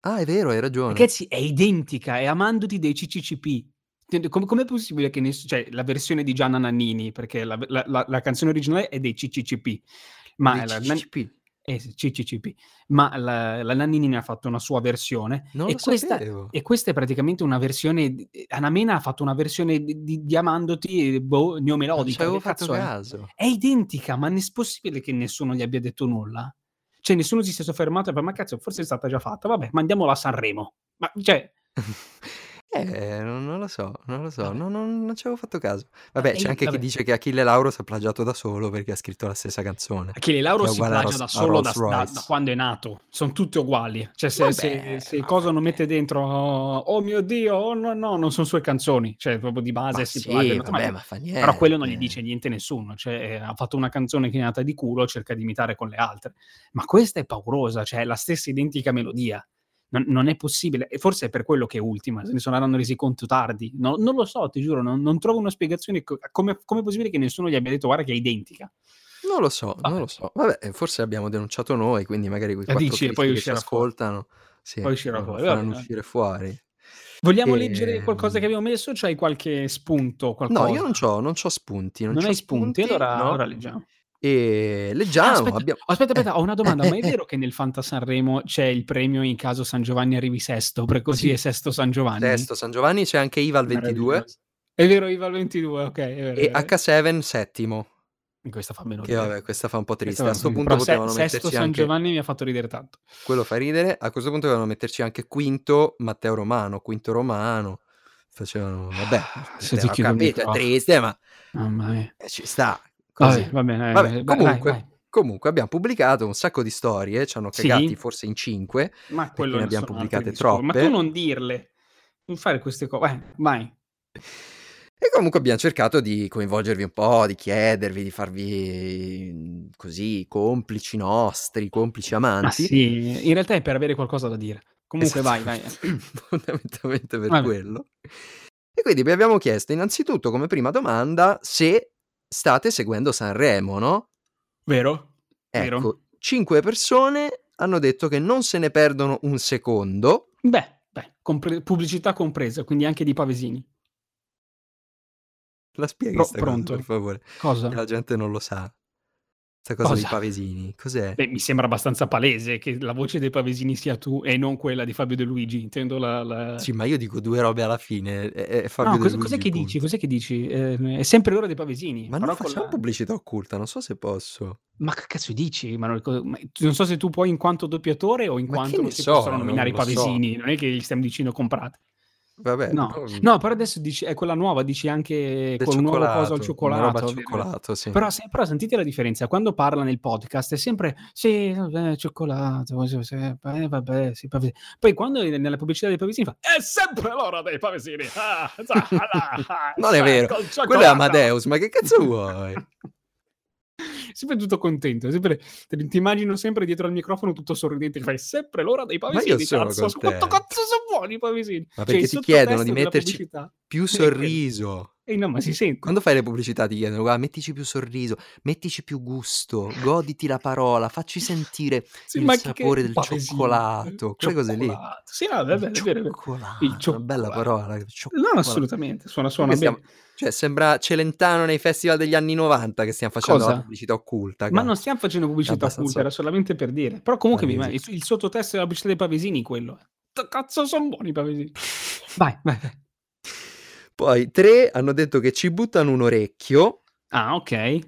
Ah, è vero, hai ragione. Ragazzi, è identica, è Amandoti dei CCCP. Com- com'è possibile che ness- cioè, la versione di Gianna Nannini, perché la, la- la- la canzone originale è dei CCCP, ma Dei la, CCCP. Eh CCCP, ma la, la Nannini ne ha fatto una sua versione Non e questa, e questa è praticamente una versione, di- Anna Mena ha fatto una versione di, di, di Amandoti, eh, boh, Non ci neomelodica, avevo fatto è? caso. È identica, ma non è possibile che nessuno gli abbia detto nulla. Cioè, nessuno si sia soffermato e ma cazzo, forse è stata già fatta. Vabbè, mandiamola a Sanremo. Ma, cioè, Eh, non, non lo so, non lo so, Vabbè. non, non- non ci avevo fatto caso. Vabbè, c'è anche chi vabbè. dice che Achille Lauro si è plagiato da solo perché ha scritto la stessa canzone. Achille Lauro Che è si uguale a plagia Rolls- da a solo da, da- da quando è nato. Sono tutti uguali. Cioè, se, se, Vabbè, se ma coso non mette dentro oh mio Dio, oh no, no, non sono sue canzoni. Cioè, proprio di base Ma si sì, plagiano. vabbè, Ma- ma fa niente. Però quello non gli dice niente nessuno. Cioè, eh, ha fatto una canzone che è nata di culo, cerca di imitare con le altre. Ma questa è paurosa, cioè è la stessa identica melodia. Non, non è possibile, e forse è per quello che è ultima, se ne saranno resi conto tardi. No- non lo so, ti giuro, non, non trovo una spiegazione. co- Come come è possibile che nessuno gli abbia detto guarda che è identica? Non lo so, Vabbè. non lo so. Vabbè, eh, forse abbiamo denunciato noi, quindi magari quei Ah, quattro dici, poi che ci ascoltano sì, Poi uscirà fuori, faranno vabbè. uscire fuori. Vogliamo E- leggere qualcosa che abbiamo messo? C'hai qualche spunto? Qualcosa? No, io non c'ho, non c'ho spunti. Non, Non c'ho hai spunti? Allora, no. ora leggiamo. E Ah, leggiamo. aspetta, abbiamo- aspetta, aspetta, eh, ho una domanda. eh, Ma è eh, vero che nel Fanta Sanremo c'è il premio in caso San Giovanni arrivi sesto? Perché così Sì. è sesto San Giovanni? Sesto San Giovanni c'è anche Iva al 22 Meraviglioso. È vero, Iva al 22, ok. Vero, e è vero. H7 settimo. Questa fa meno Che ridere. vabbè, questa fa un po' triste. Questa A fa sto ridere. punto se- potevano sesto metterci San anche Giovanni mi ha fatto ridere tanto. quello fa ridere. A questo punto dovevano metterci anche quinto Matteo Romano, quinto Romano. Facevano, vabbè, Se eh, ti ho il capito, è triste, ma eh, ci sta. Così. Vabbè, va bene. eh, Vabbè, comunque, vai, vai. comunque abbiamo pubblicato un sacco di storie, ci hanno Sì. cagati forse in cinque, Ma quello ne abbiamo pubblicate discorsi. Ma troppe. tu non dirle. Non fare queste cose. Vai, vai. E comunque abbiamo cercato di coinvolgervi un po', di chiedervi, di farvi mm, così complici nostri, complici Ma amanti. sì, in realtà è per avere qualcosa da dire. Comunque vai, vai. Fondamentalmente per Vabbè. quello. E quindi vi abbiamo chiesto innanzitutto come prima domanda se state seguendo Sanremo, no? Vero? Vero? Ecco, cinque persone hanno detto che non se ne perdono un secondo. Beh, beh, compre- pubblicità compresa, quindi anche di Pavesini. La spieghi Pro- sta cosa, pronto? per favore? Cosa? La gente non lo sa. Questa cosa Cosa? dei pavesini, cos'è? Beh, mi sembra abbastanza palese che la voce dei Pavesini sia tu e non quella di Fabio De Luigi. Intendo la. la- Sì, ma io dico due robe alla fine. È, è Fabio No, De cosa- Luigi, cos'è che punto. dici? Cos'è che dici? Eh, è sempre l'ora dei Pavesini. Ma non facciamo la- pubblicità occulta, non so se posso. Ma che cazzo dici? Ma non, ma non so se tu puoi in quanto doppiatore o in Ma quanto non si so, possono nominare i lo so. Pavesini. Non è che gli stiamo dicendo comprate. Vabbè, No, non- no, però adesso dici, è quella nuova, dici anche del con un nuovo coso al cioccolato, una cioccolato. sì. Però, se- però sentite la differenza, quando parla nel podcast è sempre sì, vabbè, cioccolato, eh, vabbè, sì, pavesini. Poi quando è nella pubblicità dei pavesini fa è sempre l'ora dei pavesini. Ah, ah, ah, Non è vero, quello è. Amadeus, ma che cazzo vuoi? sempre tutto contento, sempre, ti immagino sempre dietro al microfono tutto sorridente, fai sempre l'ora dei Ma pavesini, cazzo, quanto cazzo sono buoni i pavesini. Ma Cioè, perché il ti chiedono di metterci pubblicità. più sorriso. E no, ma si sente. Quando fai le pubblicità ti chiedono, guarda, mettici più sorriso, mettici più gusto, goditi la parola, facci sentire Sì, il sapore del pavesini, cioccolato, quelle cose lì. cioccolato. Sì, no, è vero, è vero. Cioccolato, Il una bella cioccolato. parola. No, cioccolato. assolutamente, suona, suona bene. stiamo- cioè, sembra Celentano nei festival degli anni 90 che stiamo facendo Cosa? la pubblicità occulta. Ma non stiamo facendo pubblicità Abbastanza- occulta, era solamente per dire. Però comunque mi, il, il sottotesto della pubblicità dei pavesini è quello. T- Cazzo, sono buoni i pavesini. Vai, vai, vai. Poi tre hanno detto che ci buttano un orecchio. Ah, ok.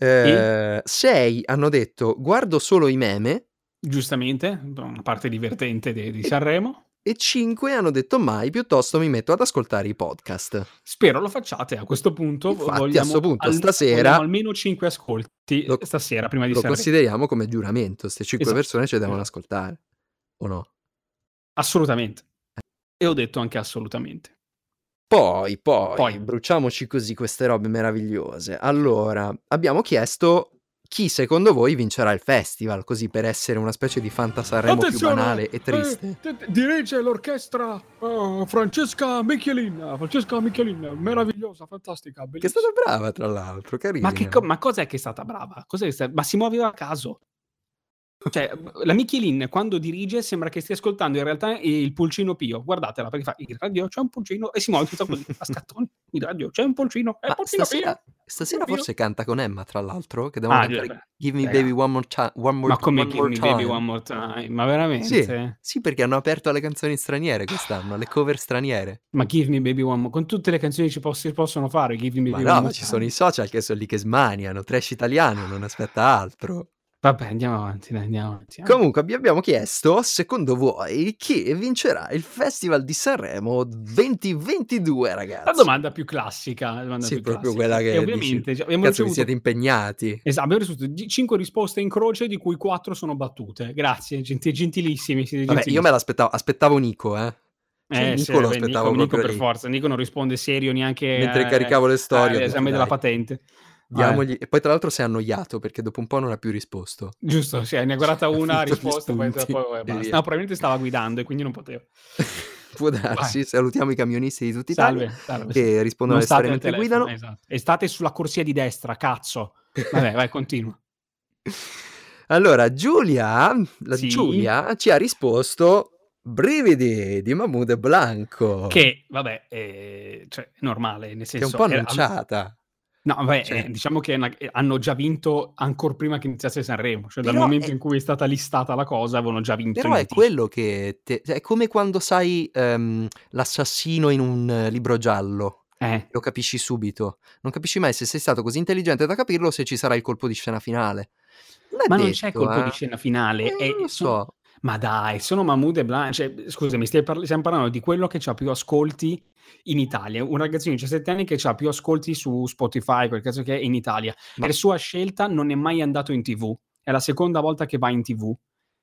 Eh, sei hanno detto guardo solo i meme. Giustamente, una parte divertente di, di Sanremo. E 5 hanno detto mai, piuttosto mi metto ad ascoltare i podcast. Spero lo facciate a questo punto. Infatti, vogliamo, a questo punto, al- stasera almeno 5 ascolti Lo- stasera prima di lo Sanremo. consideriamo come giuramento. Queste 5 Esatto, persone ci devono esatto. ascoltare. O no? Assolutamente. E ho detto anche assolutamente. Poi, poi, Poi. bruciamoci così queste robe meravigliose. Allora, abbiamo chiesto chi secondo voi vincerà il festival, così per essere una specie di Fanta Sanremo più banale e triste. eh, dirige l'orchestra eh, Francesca Michelin. Francesca Michelin, meravigliosa, fantastica, Che è stata brava, tra l'altro, carina. Ma, che co- ma cos'è che è stata brava? Cos'è che sta- Ma si muoveva a caso. Cioè, la Michelin quando dirige sembra che stia ascoltando in realtà il pulcino Pio. Guardatela perché fa in radio c'è un pulcino e si muove tutta così a scattoni. In radio c'è un pulcino, è il Ma pulcino stasera, Pio. stasera Pio. forse canta con Emma, tra l'altro, che devono Ah, cantare Give me raga. baby one more, time one more Ma come one Give more Me Baby. One More Time? Ma veramente? Sì, sì, perché hanno aperto alle canzoni straniere quest'anno, alle cover straniere. Ma Give Me Baby One More Con tutte le canzoni ci poss- possono fare Give Me Ma Baby no, One ma More ci Time. sono i social che sono lì che smaniano, trash italiano, non aspetta altro. Vabbè, andiamo avanti, dai, andiamo avanti. Comunque vi abbiamo chiesto, secondo voi, chi vincerà il Festival di Sanremo 2022, ragazzi? La domanda più classica. La domanda Sì, più proprio classica. quella che E ovviamente dici, abbiamo Cazzo, vi ricevuto siete impegnati. Esatto, abbiamo ricevuto 5 risposte in croce, di cui 4 sono battute. Grazie, genti- gentilissimi. siete Vabbè, io me l'aspettavo, aspettavo Nico, eh. Cioè, Eh, Nico sì, lo aspettavo Nico, Nico per lì. forza. Nico non risponde serio neanche Mentre eh, caricavo le storie, all'esame della dai. patente. Diamogli... E poi tra l'altro si è annoiato perché dopo un po' non ha più risposto. Giusto, sì, ne ha guardata una, ha risposto, poi, poi, vabbè, basta. No, probabilmente stava guidando e quindi non poteva. Può darsi, salutiamo i camionisti di tutta Italia Salve, salve. che rispondono Non alle storie mentre telefono, guidano. esatto. E state sulla corsia di destra, cazzo. Vabbè, vai, continua. Allora, Giulia, Sì. Giulia ci ha risposto Brividi di Mahmoud Blanco. Che, vabbè, eh, cioè, è normale, nel che è un senso... po' era- annunciata. No, vabbè, Cioè- eh, diciamo che una- eh, hanno già vinto ancora prima che iniziasse Sanremo, cioè dal momento è- in cui è stata listata la cosa avevano già vinto. Però è anticipo. quello che... te- cioè, È come quando sai ehm, l'assassino in un eh, libro giallo. Eh, Lo capisci subito. Non capisci mai se sei stato così intelligente da capirlo o se ci sarà il colpo di scena finale. Non ma non detto, c'è colpo eh. di scena finale. Eh, è- non sono- so. Ma dai, sono Mahmood e Blanc. Cioè, scusami, parla- stiamo parlando di quello che ha più ascolti in Italia. Un ragazzino di 17 anni che ha più ascolti su Spotify, quel caso che è in Italia. Ma- Per sua scelta non è mai andato in tv. È la seconda volta che va in tv.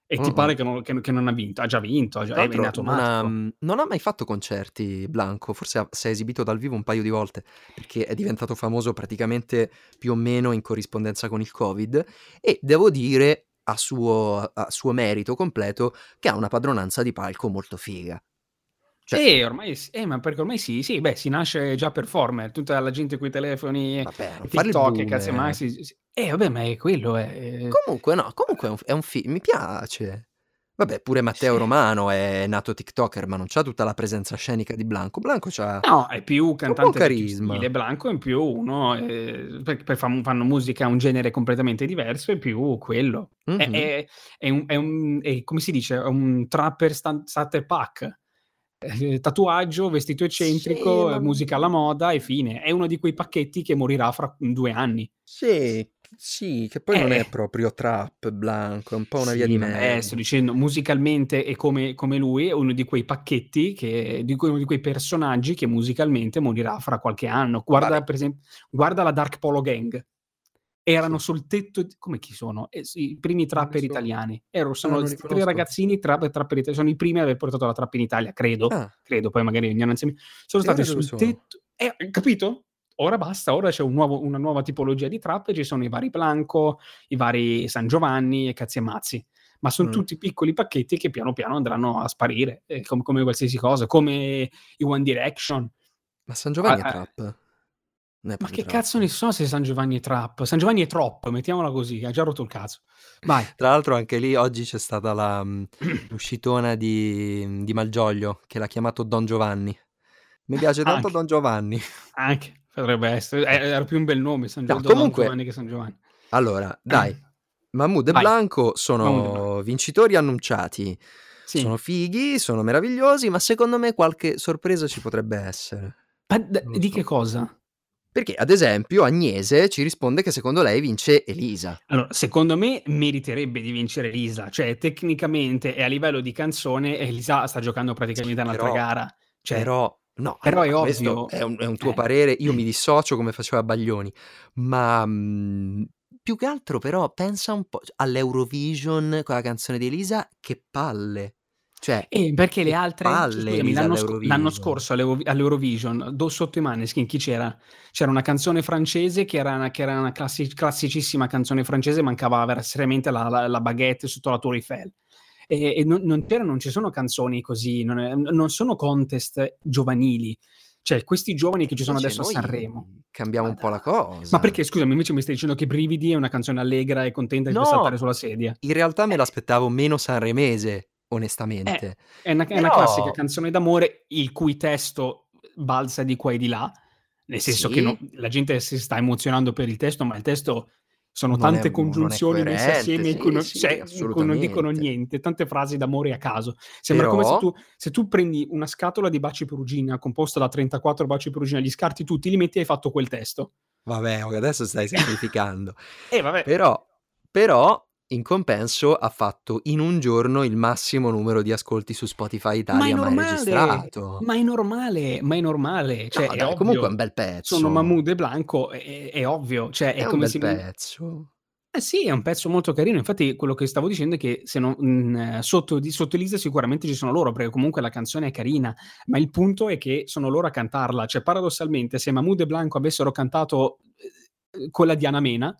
E ti Mm-mm. pare che non, che- che non ha vinto? Ha già vinto, ha già, Tra è in l'altro non ha, non ha mai fatto concerti Blanco, forse ha- si è esibito dal vivo un paio di volte perché è diventato famoso praticamente più o meno in corrispondenza con il Covid e devo dire a suo, a suo merito completo che ha una padronanza di palco molto figa. Cioè- eh, ormai, eh, ma perché ormai sì, sì, beh, si nasce già performer, tutta la gente con i telefoni, Vabbè, TikTok, e cazzo, mai si, si- Eh, vabbè, ma è quello, è... Comunque no, comunque è un, è un film, mi piace. Vabbè, pure Matteo Sì. Romano è nato TikToker, ma non c'ha tutta la presenza scenica di Blanco. Blanco c'ha... No, è più cantante di più carisma. stile, Blanco in più uno, eh, perché fanno musica a un genere completamente diverso e più quello. È, Mhm. è- è un, è un- è- come si dice, è un trapper starter pack. Eh, tatuaggio, vestito eccentrico, Sì, ma- musica alla moda e fine. È uno di quei pacchetti che morirà fra due anni. Sì, sì, che poi non Eh. è proprio trap Blanco, è un po' una via Sì, di vabbè, mezzo. sto dicendo, musicalmente è come, come lui, è uno di quei pacchetti, che, di que- uno di quei personaggi che musicalmente morirà fra qualche anno. Guarda, Vabbè. per esempio, guarda la Dark Polo Gang. Erano Sì. sul tetto, di- come chi sono? Eh, sì, I primi trapper so. italiani. Erano, sono non li questi tre ragazzini trapper, trapper italiani. Sono i primi ad aver portato la trap in Italia, credo. Ah, Credo, poi magari ignoranza mia. Sono E stati sul sono? tetto. Eh, capito? Ora basta, ora c'è un nuovo- una nuova tipologia di trap e ci sono i vari Blanco, i vari San Giovanni e cazzi e mazzi. Ma sono Mm. tutti piccoli pacchetti che piano piano andranno a sparire, eh, com- come qualsiasi cosa, come i One Direction. ma San Giovanni Ah, è eh. trap? È Ma che trap. cazzo ne so se San Giovanni è trap? San Giovanni è troppo, mettiamola così, ha già rotto il cazzo. Vai. Tra l'altro anche lì oggi c'è stata la, mh, l'uscitona di, di Malgioglio che l'ha chiamato Don Giovanni. Mi piace tanto Anche. Don Giovanni. Anche, potrebbe essere. eh, Era più un bel nome, San No, Gio- Don comunque- Giovanni che San Giovanni. Allora, dai, Mahmood e Vai. Blanco sono Mahmood vincitori annunciati. Sì. Sono fighi, sono meravigliosi, ma secondo me qualche sorpresa ci potrebbe essere. Ma d di che cosa? Perché, ad esempio, Agnese ci risponde che secondo lei vince Elisa. Allora, secondo me meriterebbe di vincere Elisa, cioè tecnicamente e a livello di canzone Elisa sta giocando praticamente Sì, un'altra però gara. Cioè, però no, però è allora questo ovvio è un è un tuo eh. parere, io mi dissocio come faceva Baglioni, ma, mhmm, più che altro però pensa un po' c all'Eurovision con la canzone di Elisa, che palle. Cioè, Eh, perché le altre cioè palle scusami, l'anno sc l'anno scorso all'Euro all'Eurovision, do sotto i Maneskin chi c'era? C'era una canzone francese che era una che era una classi classicissima canzone francese, mancava ver seriamente la la la baguette sotto la Tour Eiffel. E e non non non ci sono canzoni così, non è non sono contest giovanili. Cioè, questi giovani che ci sono adesso a Sanremo. cambiamo un po' la dai. Ma cosa. perché scusami, invece mi stai dicendo che Brividi è una canzone allegra e contenta che fa saltare No, sulla sedia? in realtà me Eh. l'aspettavo meno sanremese, Eh, onestamente. è una è una classica canzone d'amore il cui testo balza di qua e di là, nel senso che no Sì. la gente si sta emozionando per il testo, ma il testo sono Non tante è congiunzioni messe assieme sì, non sì, cioè, cui non dicono niente, tante frasi d'amore a caso. Sembra come se Però tu se tu prendi una scatola di Baci Perugina composta da 34 Baci Perugina, li scarti tutti, li metti e hai fatto quel testo. Vabbè, adesso stai semplificando. Eh, vabbè. Però però in compenso ha fatto in un giorno il massimo numero di ascolti su Spotify Ma Italia mai normale, registrato. ma è normale, ma è normale, cioè No è dai, comunque è un bel Sono pezzo. Mahmood e Blanco, è è ovvio, cioè è È un bel se mi pezzo. Eh sì, è un pezzo molto carino. Infatti quello che stavo dicendo è che se non mhmm, sotto di sotto Elisa sicuramente ci sono loro, perché comunque la canzone è carina, ma il punto è che sono loro a cantarla. Cioè, paradossalmente, se Mahmood e Blanco avessero cantato, ehm, quella di Anna Mena,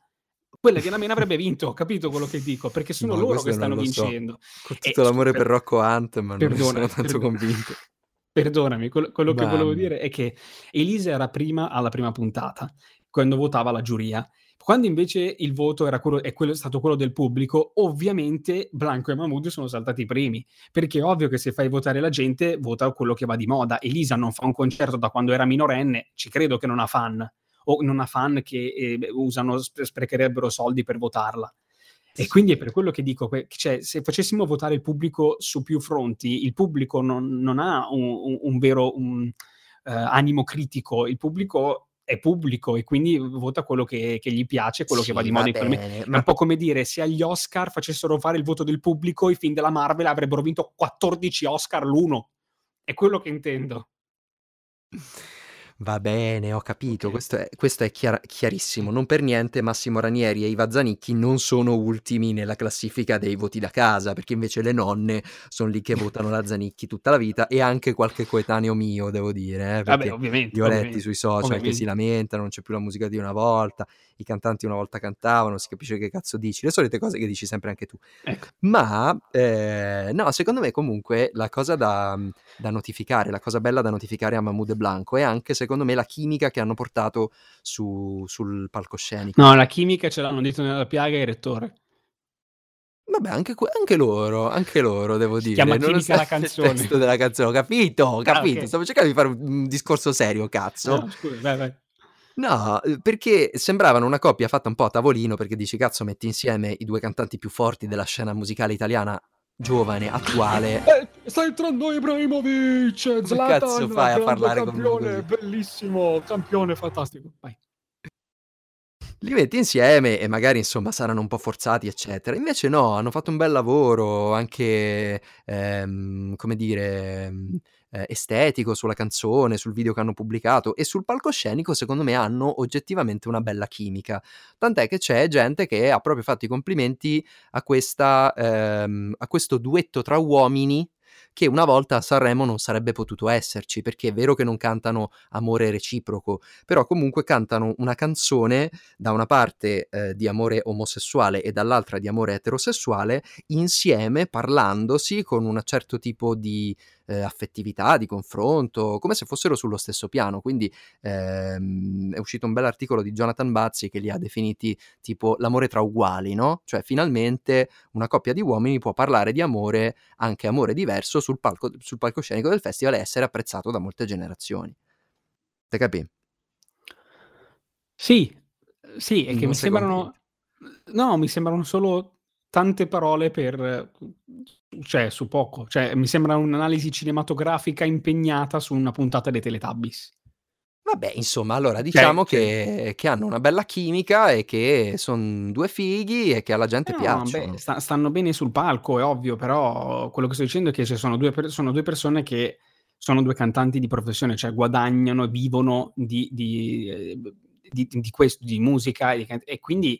quella di Anna Mena avrebbe vinto, capito quello che dico? Perché sono Ma loro che non stanno lo so. vincendo. Con E tutto l'amore scu per per Rocco Hunt, ma non perdona, sono tanto perdo convinto. perdonami, quello quello che volevo dire è che Elisa era prima alla prima puntata, quando votava la giuria. Quando invece il voto era quello è quello è stato quello del pubblico, ovviamente Blanco e Mahmood sono saltati primi, perché è ovvio che se fai votare la gente, vota quello che va di moda. Elisa non fa un concerto da quando era minorenne, ci credo che non ha fan, o non ha fan che, ehm, usano sp sprecherebbero soldi per votarla. E quindi è per quello che dico cioè, se facessimo votare il pubblico su più fronti, il pubblico non non ha un un vero un, ehm, animo critico, il pubblico è pubblico e quindi vota quello che che gli piace, quello che va Sì, di moda me bene, è ma un po' come dire se agli Oscar facessero fare il voto del pubblico, i film della Marvel avrebbero vinto 14 Oscar l'uno. È quello che intendo. Va bene, ho capito, Okay. questo è questo è chiara chiarissimo. Non per niente Massimo Ranieri e Iva Zanicchi non sono ultimi nella classifica dei voti da casa, perché invece le nonne son lì che votano la Zanicchi tutta la vita e anche qualche coetaneo mio, devo dire, eh, Vabbè, perché ovviamente, li ho letti ovviamente, sui social che si ovviamente. lamentano, non c'è più la musica di una volta, i cantanti una volta cantavano, si capisce che cazzo dici, le solite cose che dici sempre anche tu. Ecco. Ma, ehm, no, secondo me comunque la cosa da da notificare, la cosa bella da notificare a Mahmood e Blanco è anche secondo me la chimica che hanno portato su sul palcoscenico. No, la chimica ce l'hanno dito nella piaga il rettore. Vabbè, anche anche loro, anche loro devo Si dire, chiama chimica la nonostante il canzone. testo della canzone, ho capito, ho Ah, capito, okay. stavo cercando di fare un discorso serio, cazzo. No, scusa, vai, vai. No, uhm, perché sembravano una coppia fatta un po' a tavolino, perché dici: "Cazzo, metti insieme i 2 cantanti più forti della scena musicale italiana giovane, attuale" Eh, sta entrando Ibrahimovic, Come cazzo Zlatan, fai a parlare con campione, così? bellissimo, campione fantastico. Vai. Li metti insieme e magari insomma saranno un po' forzati, eccetera. Invece no, hanno fatto un bel lavoro anche, ehm, come dire, ehm, estetico sulla canzone, sul video che hanno pubblicato e sul palcoscenico secondo me hanno oggettivamente una bella chimica. Tant'è che c'è gente che ha proprio fatto i complimenti a questa ehm, a questo duetto tra uomini che una volta a Sanremo non sarebbe potuto esserci, perché è vero che non cantano amore reciproco, però comunque cantano una canzone da una parte, ehm, di amore omosessuale e dall'altra di amore eterosessuale, insieme, parlandosi con una certo tipo di, ehm, affettività, di confronto, come se fossero sullo stesso piano. Quindi, ehm, è uscito un bell'articolo di Jonathan Bazzi che li ha definiti tipo l'amore tra uguali, no, cioè finalmente una coppia di uomini può parlare di amore, anche amore diverso, sul palco sul palcoscenico del festival e essere apprezzato da molte generazioni. Te capì? Sì, sì, è che Non mi sembrano convinto? no, mi sembrano solo tante parole per cioè su poco. Cioè, mi sembra un'analisi cinematografica impegnata su una puntata dei Teletubbies. Vabbè, insomma, allora diciamo Cioè, cioè che, che hanno una bella chimica e che son due fighi e che alla gente No, beh, piacciono. sta stanno bene sul palco, è ovvio, però quello che sto dicendo è che ci sono 2 per sono 2 persone che sono 2 cantanti di professione, cioè guadagnano e vivono di di ehm, di di questo, di musica e e quindi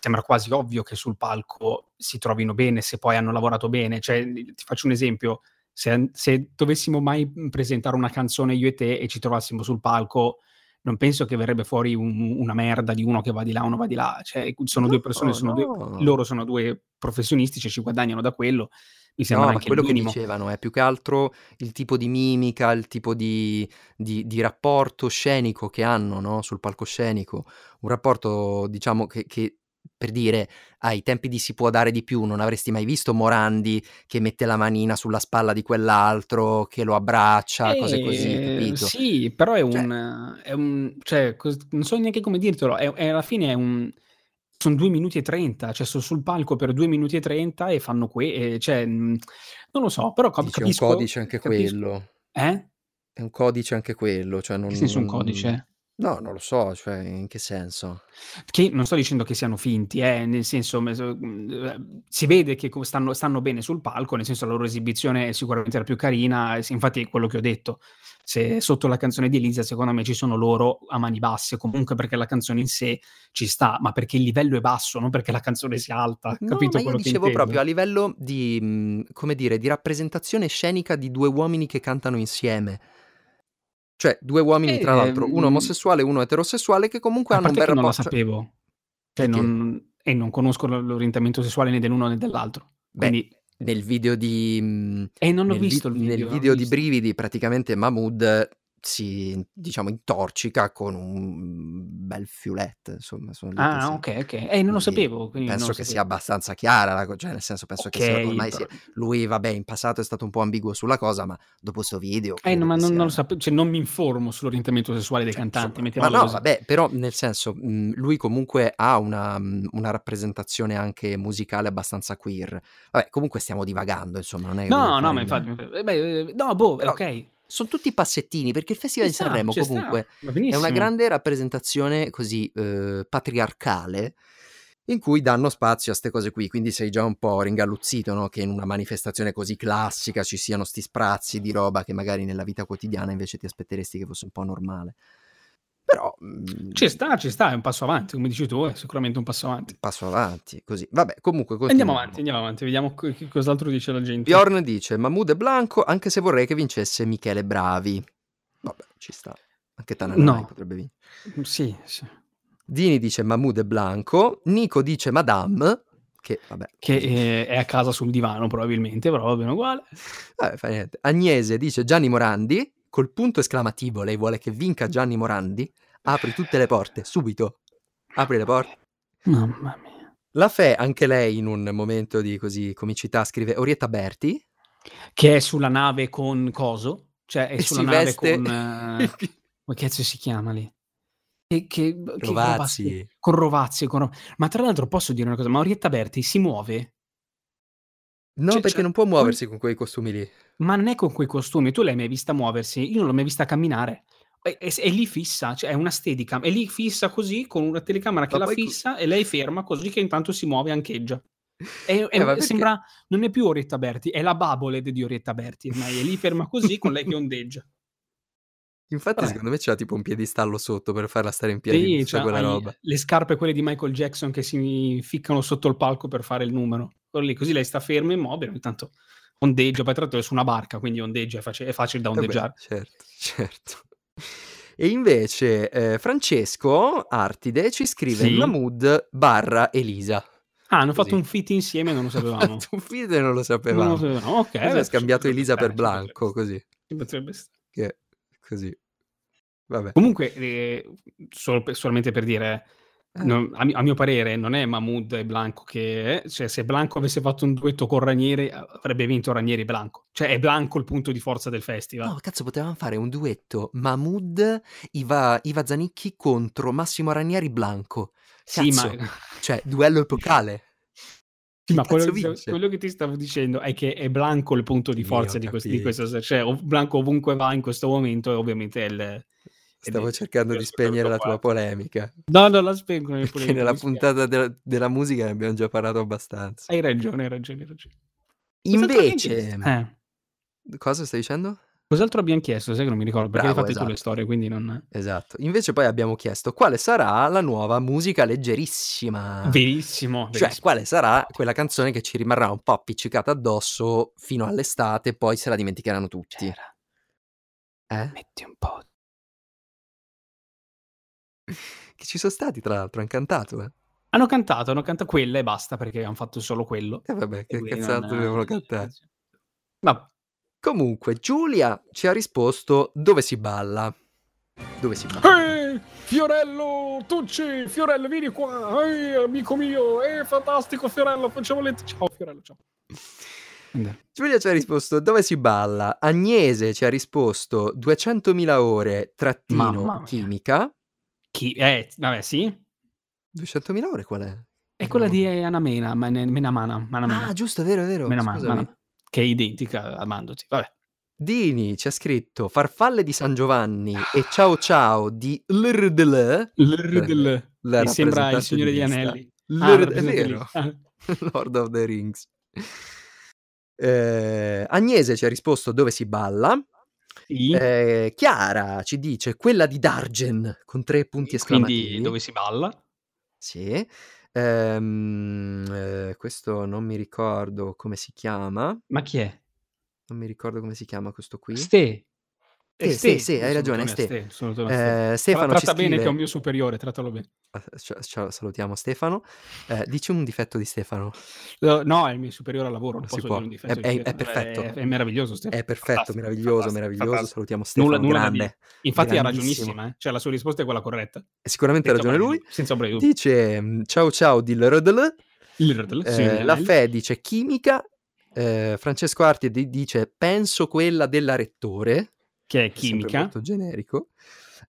sembra quasi ovvio che sul palco si trovino bene, se poi hanno lavorato bene. Cioè, ti faccio un esempio: se se dovessimo mai, presentare una canzone io e te e ci trovassimo sul palco, non penso che verrebbe fuori un una merda di uno che va di là, uno va di là. Cioè, sono 2 persone, No, sono 2 no. loro sono 2 professionisti, cioè ci guadagnano da quello, mi sembra No, anche quello che dicevano è più che altro il tipo di mimica, il tipo di di di rapporto scenico che hanno, no, sul palcoscenico. Un rapporto diciamo che che per dire, ai tempi di "Si può dare di più", non avresti mai visto Morandi che mette la manina sulla spalla di quell'altro, che lo abbraccia, cose così, capito? sì, però è Cioè un è un cioè non so neanche come dirtelo, è è alla fine è un son 2 minuti e 30, cioè son sul palco per 2 minuti e 30 e fanno ehm, cioè, mhmm, non lo so, però cap Dici è un capisco codice anche capisco quello. eh? È un codice anche quello, cioè Che non senso un codice? No, non lo so, cioè in che senso? Che non sto dicendo che siano finti, eh, nel senso mhmm, si vede che stanno stanno bene sul palco, nel senso la loro esibizione è sicuramente la più carina, infatti è quello che ho detto. Se sotto la canzone di Elisa secondo me ci sono loro a mani basse, comunque perché la canzone in sé ci sta, ma perché il livello è basso, non perché la canzone sia alta, No, ma capito io quello che dicevo proprio a livello di mhmm, come dire, di rappresentazione scenica di 2 uomini che cantano insieme. Cioè 2 uomini tra l'altro, uno Ehm omosessuale e uno eterosessuale, che comunque hanno un bel che non la cioè sapevo. Cioè Di non e non conosco l'orientamento sessuale né dell'uno né dell'altro. Beh, Quindi nel video di mhmm, Eh, non ho nel vi visto il nel video, l'ho video di visto. Brividi praticamente Mahmood si, diciamo, intorcica con un bel fioletto, insomma, Ah, si okay, okay. Eh, non lo sapevo, non lo penso che sia sapevo. abbastanza chiara la cioè nel senso penso che sia Okay, ormai sia lui vabbè in passato è stato un po' ambiguo sulla cosa, ma dopo 'sto video Eh, no ma non non lo sia sape cioè non mi informo sull'orientamento sessuale dei Cioè cantanti, insomma ma no così. vabbè, però nel senso, mhmm, lui comunque ha una mhmm, una rappresentazione anche musicale abbastanza queer. Vabbè, comunque stiamo divagando insomma, non è No, no, ma infatti eh beh, ehm, no, boh, Però okay. Son tutti passettini, perché il Festival Ci di sta, Sanremo comunque è una grande rappresentazione così, uhm, patriarcale, in cui danno spazio a 'ste cose qui, quindi sei già un po' ringalluzzito, no, che in una manifestazione così classica ci siano 'sti sprazzi di roba che magari nella vita quotidiana invece ti aspetteresti che fosse un po' normale. Però, Ci mhmm sta, ci sta, è un passo avanti, come dici tu, è sicuramente un passo avanti. Passo avanti, così. Vabbè, comunque Andiamo avanti, andiamo avanti, vediamo che cos'altro dice la gente. Bjorn dice: "Mahmood e Blanco, anche se vorrei che vincesse Michele Bravi". Vabbè, ci sta. Anche Tananai No. potrebbe vin Mhmm, sì, sì. Dini dice: "Mahmood e Blanco". Nico dice: "Madame", che vabbè Che, ehm, è a casa sul divano probabilmente, però va bene uguale. Vabbè, fa niente. Agnese dice: "Gianni Morandi", col punto esclamativo, lei vuole che vinca Gianni Morandi. "Apri tutte le porte, subito. Apri le por" Mamma mia. La Fe, anche lei in un momento di così comicità, scrive: "Orietta Berti". Che è sulla nave con coso? Cioè è sulla nave veste con come cazzo si chiama lì? Che che Rovazzi. con Rovazzi, con Ro ma tra l'altro posso dire una cosa, ma Orietta Berti si muove? No, Cioè perché cioè non può muoversi con quei costumi lì. Ma non è con quei costumi, tu l'hai mai vista muoversi? Io non l'ho mai vista camminare. È è è lì fissa, cioè è una steadicam, è lì fissa così con una telecamera che Ma la poi co fissa e lei ferma così che intanto si muove e ancheggia. È Eh, sembra non è più Orietta Berti, è la Baboled di Orietta Berti ormai, è lì ferma così con lei che ondeggia. Infatti Vabbè. secondo me c'ha tipo un piedistallo sotto per farla stare in piedi con Sì, c'ha quella roba. le scarpe quelle di Michael Jackson che si ficcano sotto il palco per fare il numero. Quello lì, così lei sta ferma, immobile, ogni tanto ondeggia, poi tra l'altro è su una barca, quindi ondeggia, è faci è facile da Eh beh, ondeggiare. certo, certo. E invece, ehm, Francesco Artide ci scrive: Sì. "Mahmood/Elisa". Ah, hanno fatto Così. un feat insieme e non lo Hanno sapevamo. fatto un feat e non lo Non lo sapevamo. sapevamo, beh, ha ci scambiato Elisa per Blanco, così. Potrebbe Che così. Vabbè. Comunque, solo pe solamente per dire, Eh. non a mi a mio parere non è Mahmood e Blanco che cioè se Blanco avesse fatto un duetto con Ranieri avrebbe vinto Ranieri Blanco. Cioè è Blanco il punto di forza del festival. No, cazzo potevam fare un duetto Mahmood, Iva Iva Zanicchi contro Massimo Ranieri Blanco. Sì, ma Cazzo, cioè duello epocale. Sì, ma quello cazzo quello che ti stavo dicendo è che è Blanco il punto di forza ho di quest di s cioè Blanco ovunque va in questo momento è ovviamente il Stavo cercando di spegnere la tua polemica. No, non la spengo. Perché nella puntata della, della, musica ne abbiamo già parlato abbastanza. Hai ragione, hai ragione, hai ragione. Invece... Eh. Cosa stai dicendo? Cos'altro abbiamo chiesto? Sai che non mi ricordo perché Bravo, hai fatto esatto. tu le storie, quindi non... Esatto. Invece poi abbiamo chiesto quale sarà la nuova musica leggerissima. Verissimo. Cioè, verissimo. quale sarà quella canzone che ci rimarrà un po' appiccicata addosso fino all'estate e poi se la dimenticheranno tutti. C'era. Eh? Metti un po'. Che ci sono stati, tra l'altro, hanno cantato, eh. Hanno cantato, hanno cantato quella e basta perché hanno fatto solo quello. E vabbè, che cazzato dovevano cantare. Ma Comunque, Giulia ci ha risposto dove si balla. Dove si balla? Ehi, Fiorello Tucci, Fiorello, vieni qua. Ehi, amico mio, è fantastico Fiorello, facciamo le... Ciao Fiorello, ciao. Giulia ci ha risposto dove si balla. Agnese ci ha risposto 200.000 ore Mamma trattino mia. chimica. Chi? Eh, vabbè, sì. 200.000 ore qual è? È quella di Anamena, Mena, Mena Mana, Mana Mena. Ah, giusto, vero, vero. Mena Mana, scusami. Mana, che è identica a Mandoti. Vabbè. Dini ci ha scritto Farfalle di San Giovanni e Ciao Ciao di LRDL. L'R del... La Mi sembra il Signore di degli. Anelli. L'R- Ah, è vero. Lord of the Rings. Eh, Agnese ci ha risposto dove si balla. Sì. Eh, Chiara ci dice quella di Dargen con tre punti esclamativi. Quindi dove si balla? Sì. Ehm, eh, questo non mi ricordo come si chiama. Ma chi è? Non mi ricordo come si chiama questo qui. Ste. È Sì, sì, sì, hai ragione, Ste. Ste. Eh, Stefano tratta bene scrive... che è un mio superiore, trattalo bene. Ah, ciao- ciao, salutiamo Stefano. Eh, dici un difetto di Stefano. No, no, è il mio superiore al lavoro, non Non si può. È- è- è perfetto. È, è meraviglioso Stefano. È perfetto, Fantastico, meraviglioso, fantastico, meraviglioso. fantastico. Salutiamo Stefano, Nulla- grande. Infatti ha ragionissima, eh? cioè la sua risposta è quella corretta. Sicuramente ha ragione lui. Senza ombra. Dice ciao ciao di sì, Eh, la. Fe dice chimica. Eh, Francesco Arti di- dice penso quella della rettore. Che è chimica. molto generico.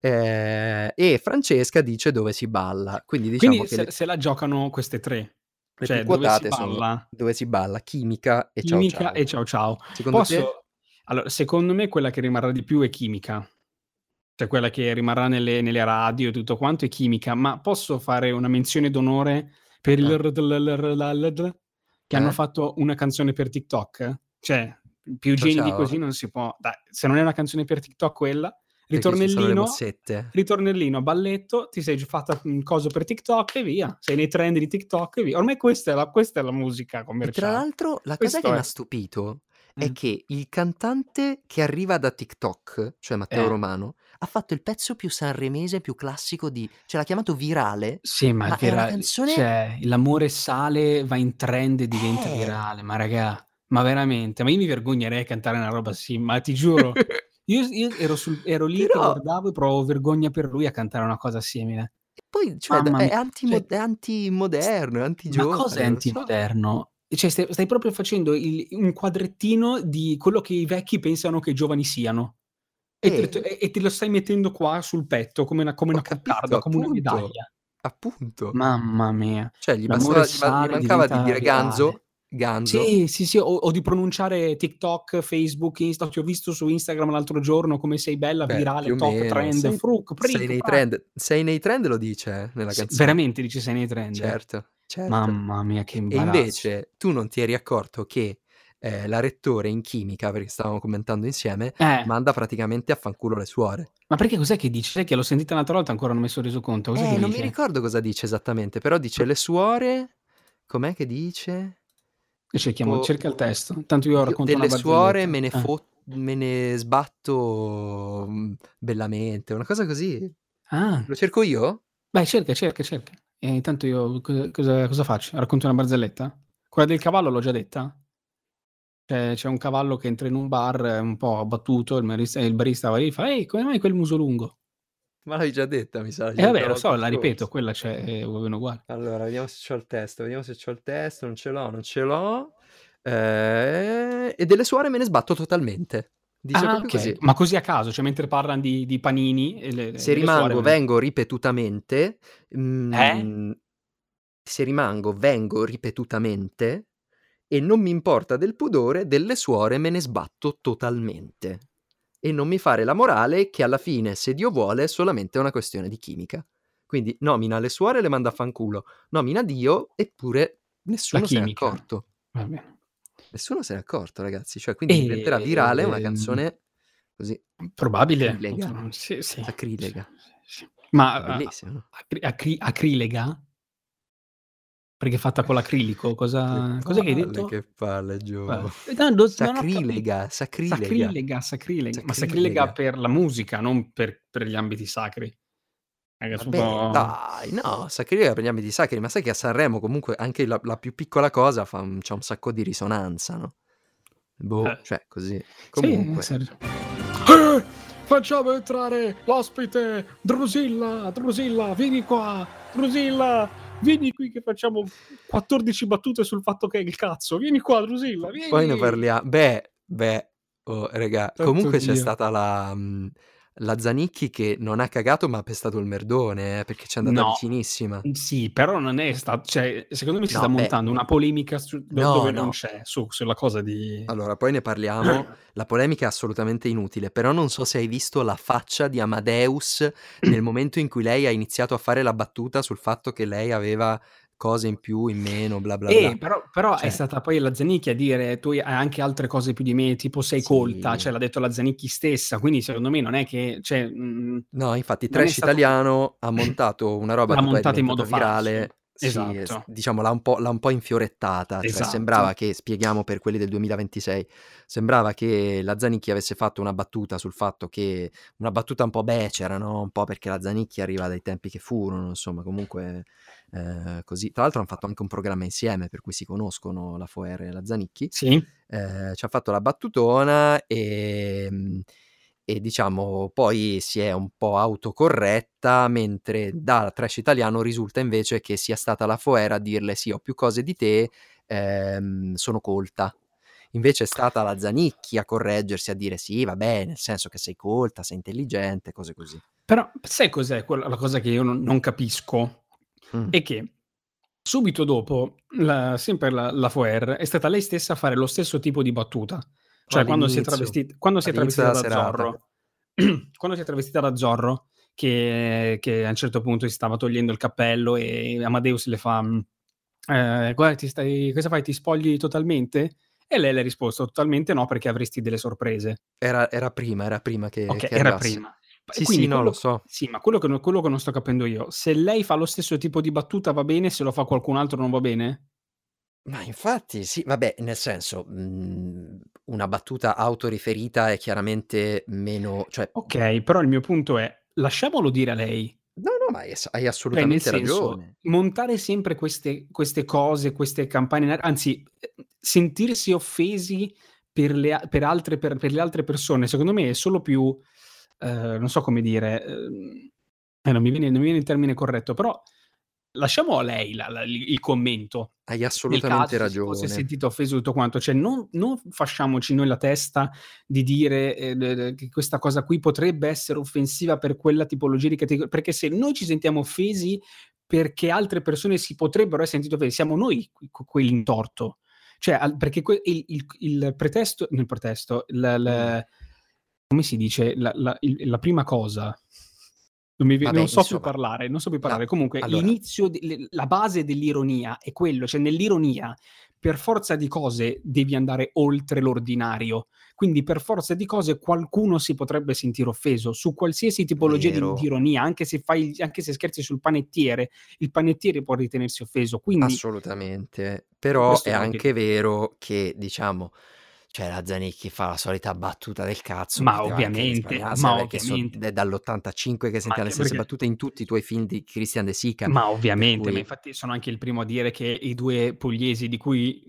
Eh, e Francesca dice dove si balla. Quindi diciamo Quindi che se, le, se la giocano queste tre, le cioè più dove si quotate sono balla, dove si balla, chimica e ciao chimica ciao. e ciao ciao. Secondo te? Posso... Allora, secondo me quella che rimarrà di più è chimica. Cioè quella che rimarrà nelle, nelle radio e tutto quanto è chimica, ma posso fare una menzione d'onore per il Eh. RDLLLL che Eh? hanno fatto una canzone per TikTok? Cioè, più geni di così non si può. Dai, se non è una canzone per TikTok quella, ritornellino, ritornellino, balletto, ti sei già fatta un coso per TikTok e via. Sei nei trend di TikTok e via. Ormai questa è la, questa è la musica E tra commerciale. l'altro la cosa Questo che mi ha stupito è Mm. che il cantante che arriva da TikTok, cioè Matteo Eh. Romano, ha fatto il pezzo più sanremese, più classico di... cioè l'ha chiamato virale. Sì, ma, Ma ra- canzone- cioè, l'amore sale, va in trend e diventa Eh. virale, ma raga, ma veramente, ma io mi vergognerei a cantare una roba sì, ma ti giuro, io, io ero, sul- ero lì Però- guardavo e provavo vergogna per lui a cantare una cosa simile. E poi cioè, Mamma è, antimo- cioè- è antimoderno, è Ma antigiovane. cosa è non so. antimoderno? Cioè, stai, stai proprio facendo il- un quadrettino di quello che i vecchi pensano che i giovani siano. E, Eh. te, e- te lo stai mettendo qua sul petto come una, come una capito, coccarda, come una appunto. medaglia. Appunto. Mamma mia. Cioè, gli, bastava- gli ma- mancava di dire ganzo, ganzo. Sì, sì, sì, o, o di pronunciare TikTok, Facebook, Insta. Ti ho visto su Instagram l'altro giorno come sei bella, Beh, virale, top meno, trend, sei- fruc, pric, sei nei trend, sei nei trend lo dice eh, nella canzone. veramente dici sei nei trend. Certo, certo. Mamma mia, che E imbarazzo. invece tu non ti eri accorto che eh, la rettore in chimica, perché stavamo commentando insieme, Eh, manda praticamente a fanculo le suore. ma perché cos'è che? Sai che l'ho sentita un'altra volta ancora non mi sono reso conto. Cos'è Eh, non dice? mi ricordo cosa dice esattamente, però dice le suore... Com'è che dice? Cerchiamo, Tipo, cerca il testo. Tanto io io racconto una delle suore me ne. Eh. fo- me ne sbatto mm, bellamente, una cosa così. Ah, Lo cerco io? beh, cerca, cerca, cerca. E intanto io cosa, cosa- faccio? Racconto una barzelletta? Quella del cavallo l'ho già detta? C'è, c'è un cavallo che entra in un bar un po' abbattuto, il barista, il barista va lì e fa Ehi, come mai quel muso lungo? Ma l'hai già detta, mi sa. E vabbè, lo so, la ripeto, quella c'è, è uguale. Allora, vediamo se c'ho il testo, vediamo se c'ho il testo, non ce l'ho, non ce l'ho. Eh, e delle suore me ne sbatto totalmente. Dice Ah, proprio ok. così. Ma così a caso, cioè mentre parlano di, di panini e le, Se suore rimango, me- vengo ripetutamente. mm, Eh? Se rimango, vengo ripetutamente. E non mi importa del pudore, delle suore me ne sbatto totalmente. E non mi fare la morale che alla fine, se Dio vuole, è solamente una questione di chimica. Quindi nomina le suore e le manda a fanculo, nomina Dio eppure nessuno se n'è accorto. Nessuno se n'è accorto, ragazzi. Cioè, quindi e... diventerà virale una ehm, canzone così. Probabile. Acrilega. Sì, sì. Acrilega. Sì, Ma bellissimo. Acri- acri- acrilega? Perché è fatta con l'acrilico, cosa, che cosa palle, hai detto? Che palle, Gio. No, sacrilega, sacrilega, sacrilega, sacrilega, ma sacrilega per la musica, non per, per gli ambiti sacri. Vabbè, dai, no, sacrilega per gli ambiti sacri, ma sai che a Sanremo comunque anche la, la più piccola cosa fa un, c'ha un sacco di risonanza, no? Boh, eh. cioè così. Comunque. Sì, eh, facciamo entrare l'ospite Drusilla, Drusilla, vieni qua, Drusilla, vieni qui che facciamo 14 battute sul fatto che è il cazzo, vieni qua Drusilla, vieni. Poi ne parliamo, beh, beh, oh, raga, comunque Dio. c'è stata la... Mh, la Zanicchi che non ha cagato ma ha pestato il merdone eh, perché ci è andata no, vicinissima. Sì, però non è stato, cioè, secondo me si no, sta beh, montando una polemica su, no, dove non c'è, su, sulla cosa di... Allora, poi ne parliamo, la polemica è assolutamente inutile, però non so se hai visto la faccia di Amadeus nel momento in cui lei ha iniziato a fare la battuta sul fatto che lei aveva cose in più, in meno, bla bla eh, bla. Però, però cioè... è stata poi la Zanicchi a dire tu hai anche altre cose più di me, tipo sei sì. colta, cioè l'ha detto la Zanicchi stessa, quindi secondo me non è che... Cioè, mh, no, infatti Trash stato... Italiano ha montato una roba l'ha montata in modo virale. Falso. Esatto. Sì, diciamo l'ha un po', l'ha un po infiorettata, cioè esatto. sembrava che, spieghiamo per quelli del 2026, sembrava che la Zanicchi avesse fatto una battuta sul fatto che, una battuta un po' becera, no? un po' perché la Zanicchi arriva dai tempi che furono, insomma comunque eh, così. Tra l'altro hanno fatto anche un programma insieme per cui si conoscono la Foer e la Zanicchi. Sì. Eh, ci ha fatto la battutona e, ehm, e diciamo poi si è un po' autocorretta mentre da trash italiano risulta invece che sia stata la Foer a dirle sì ho più cose di te, ehm, sono colta. Invece è stata la Zanicchi a correggersi, a dire sì, vabbè, nel senso che sei colta, sei intelligente, cose così. Però sai cos'è quella, la cosa che io non, non capisco? Mm. è che subito dopo, la, sempre la, la Foer è stata lei stessa a fare lo stesso tipo di battuta. Cioè, quando si è travestita, quando si è travestita da Zorro, quando si è travestita da Zorro, che, che, a un certo punto si stava togliendo il cappello e Amadeus le fa: eh, Guarda, ti stai, cosa fai? Ti spogli totalmente? E lei le ha risposto: Totalmente no, perché avresti delle sorprese. Era, era prima, era prima che. Ok, che era prima. Sì, Quindi sì, no, lo so. Sì, ma quello che, quello che non sto capendo io, se lei fa lo stesso tipo di battuta va bene, se lo fa qualcun altro non va bene? Ma infatti sì, vabbè, nel senso, mhmm, una battuta autoriferita è chiaramente meno cioè Ok, però il mio punto è, lasciamolo dire a lei. No, no, ma hai Cioè, assolutamente senso, ragione. montare sempre queste queste cose, queste campagne anzi, sentirsi offesi per le per altre per per le altre persone, secondo me è solo più eh, non so come dire, ehm, eh, non, mi viene, non, mi viene, il termine corretto, però lasciamo a lei la, la, il commento. Hai assolutamente caso, ragione. Se si è sentito offeso tutto quanto, cioè non, non fasciamoci noi la testa di dire eh, che questa cosa qui potrebbe essere offensiva per quella tipologia di categoria, perché se noi ci sentiamo offesi perché altre persone si potrebbero essere sentite offese, siamo noi quelli in torto. Cioè, perché il, il, il pretesto, il pretesto, il, il come si dice, la, la, il, la prima cosa, non, mi, Vabbè, non so insomma, più parlare, non so più parlare. No, Comunque, allora. l'inizio, de, la base dell'ironia è quello, cioè nell'ironia, per forza di cose devi andare oltre l'ordinario. Quindi, per forza di cose, qualcuno si potrebbe sentire offeso su qualsiasi tipologia di, di, ironia, anche se, fai, anche se scherzi sul panettiere, il panettiere può ritenersi offeso. Quindi, Assolutamente, però è anche vero che, diciamo, cioè la Zanicchi fa la solita battuta del cazzo. Ma ovviamente, ma ovviamente. So, è dall'85 che sentiamo le stesse perché... battute in tutti i tuoi film di Christian De Sica. Ma ovviamente, cui... ma infatti sono anche il primo a dire che i due pugliesi di cui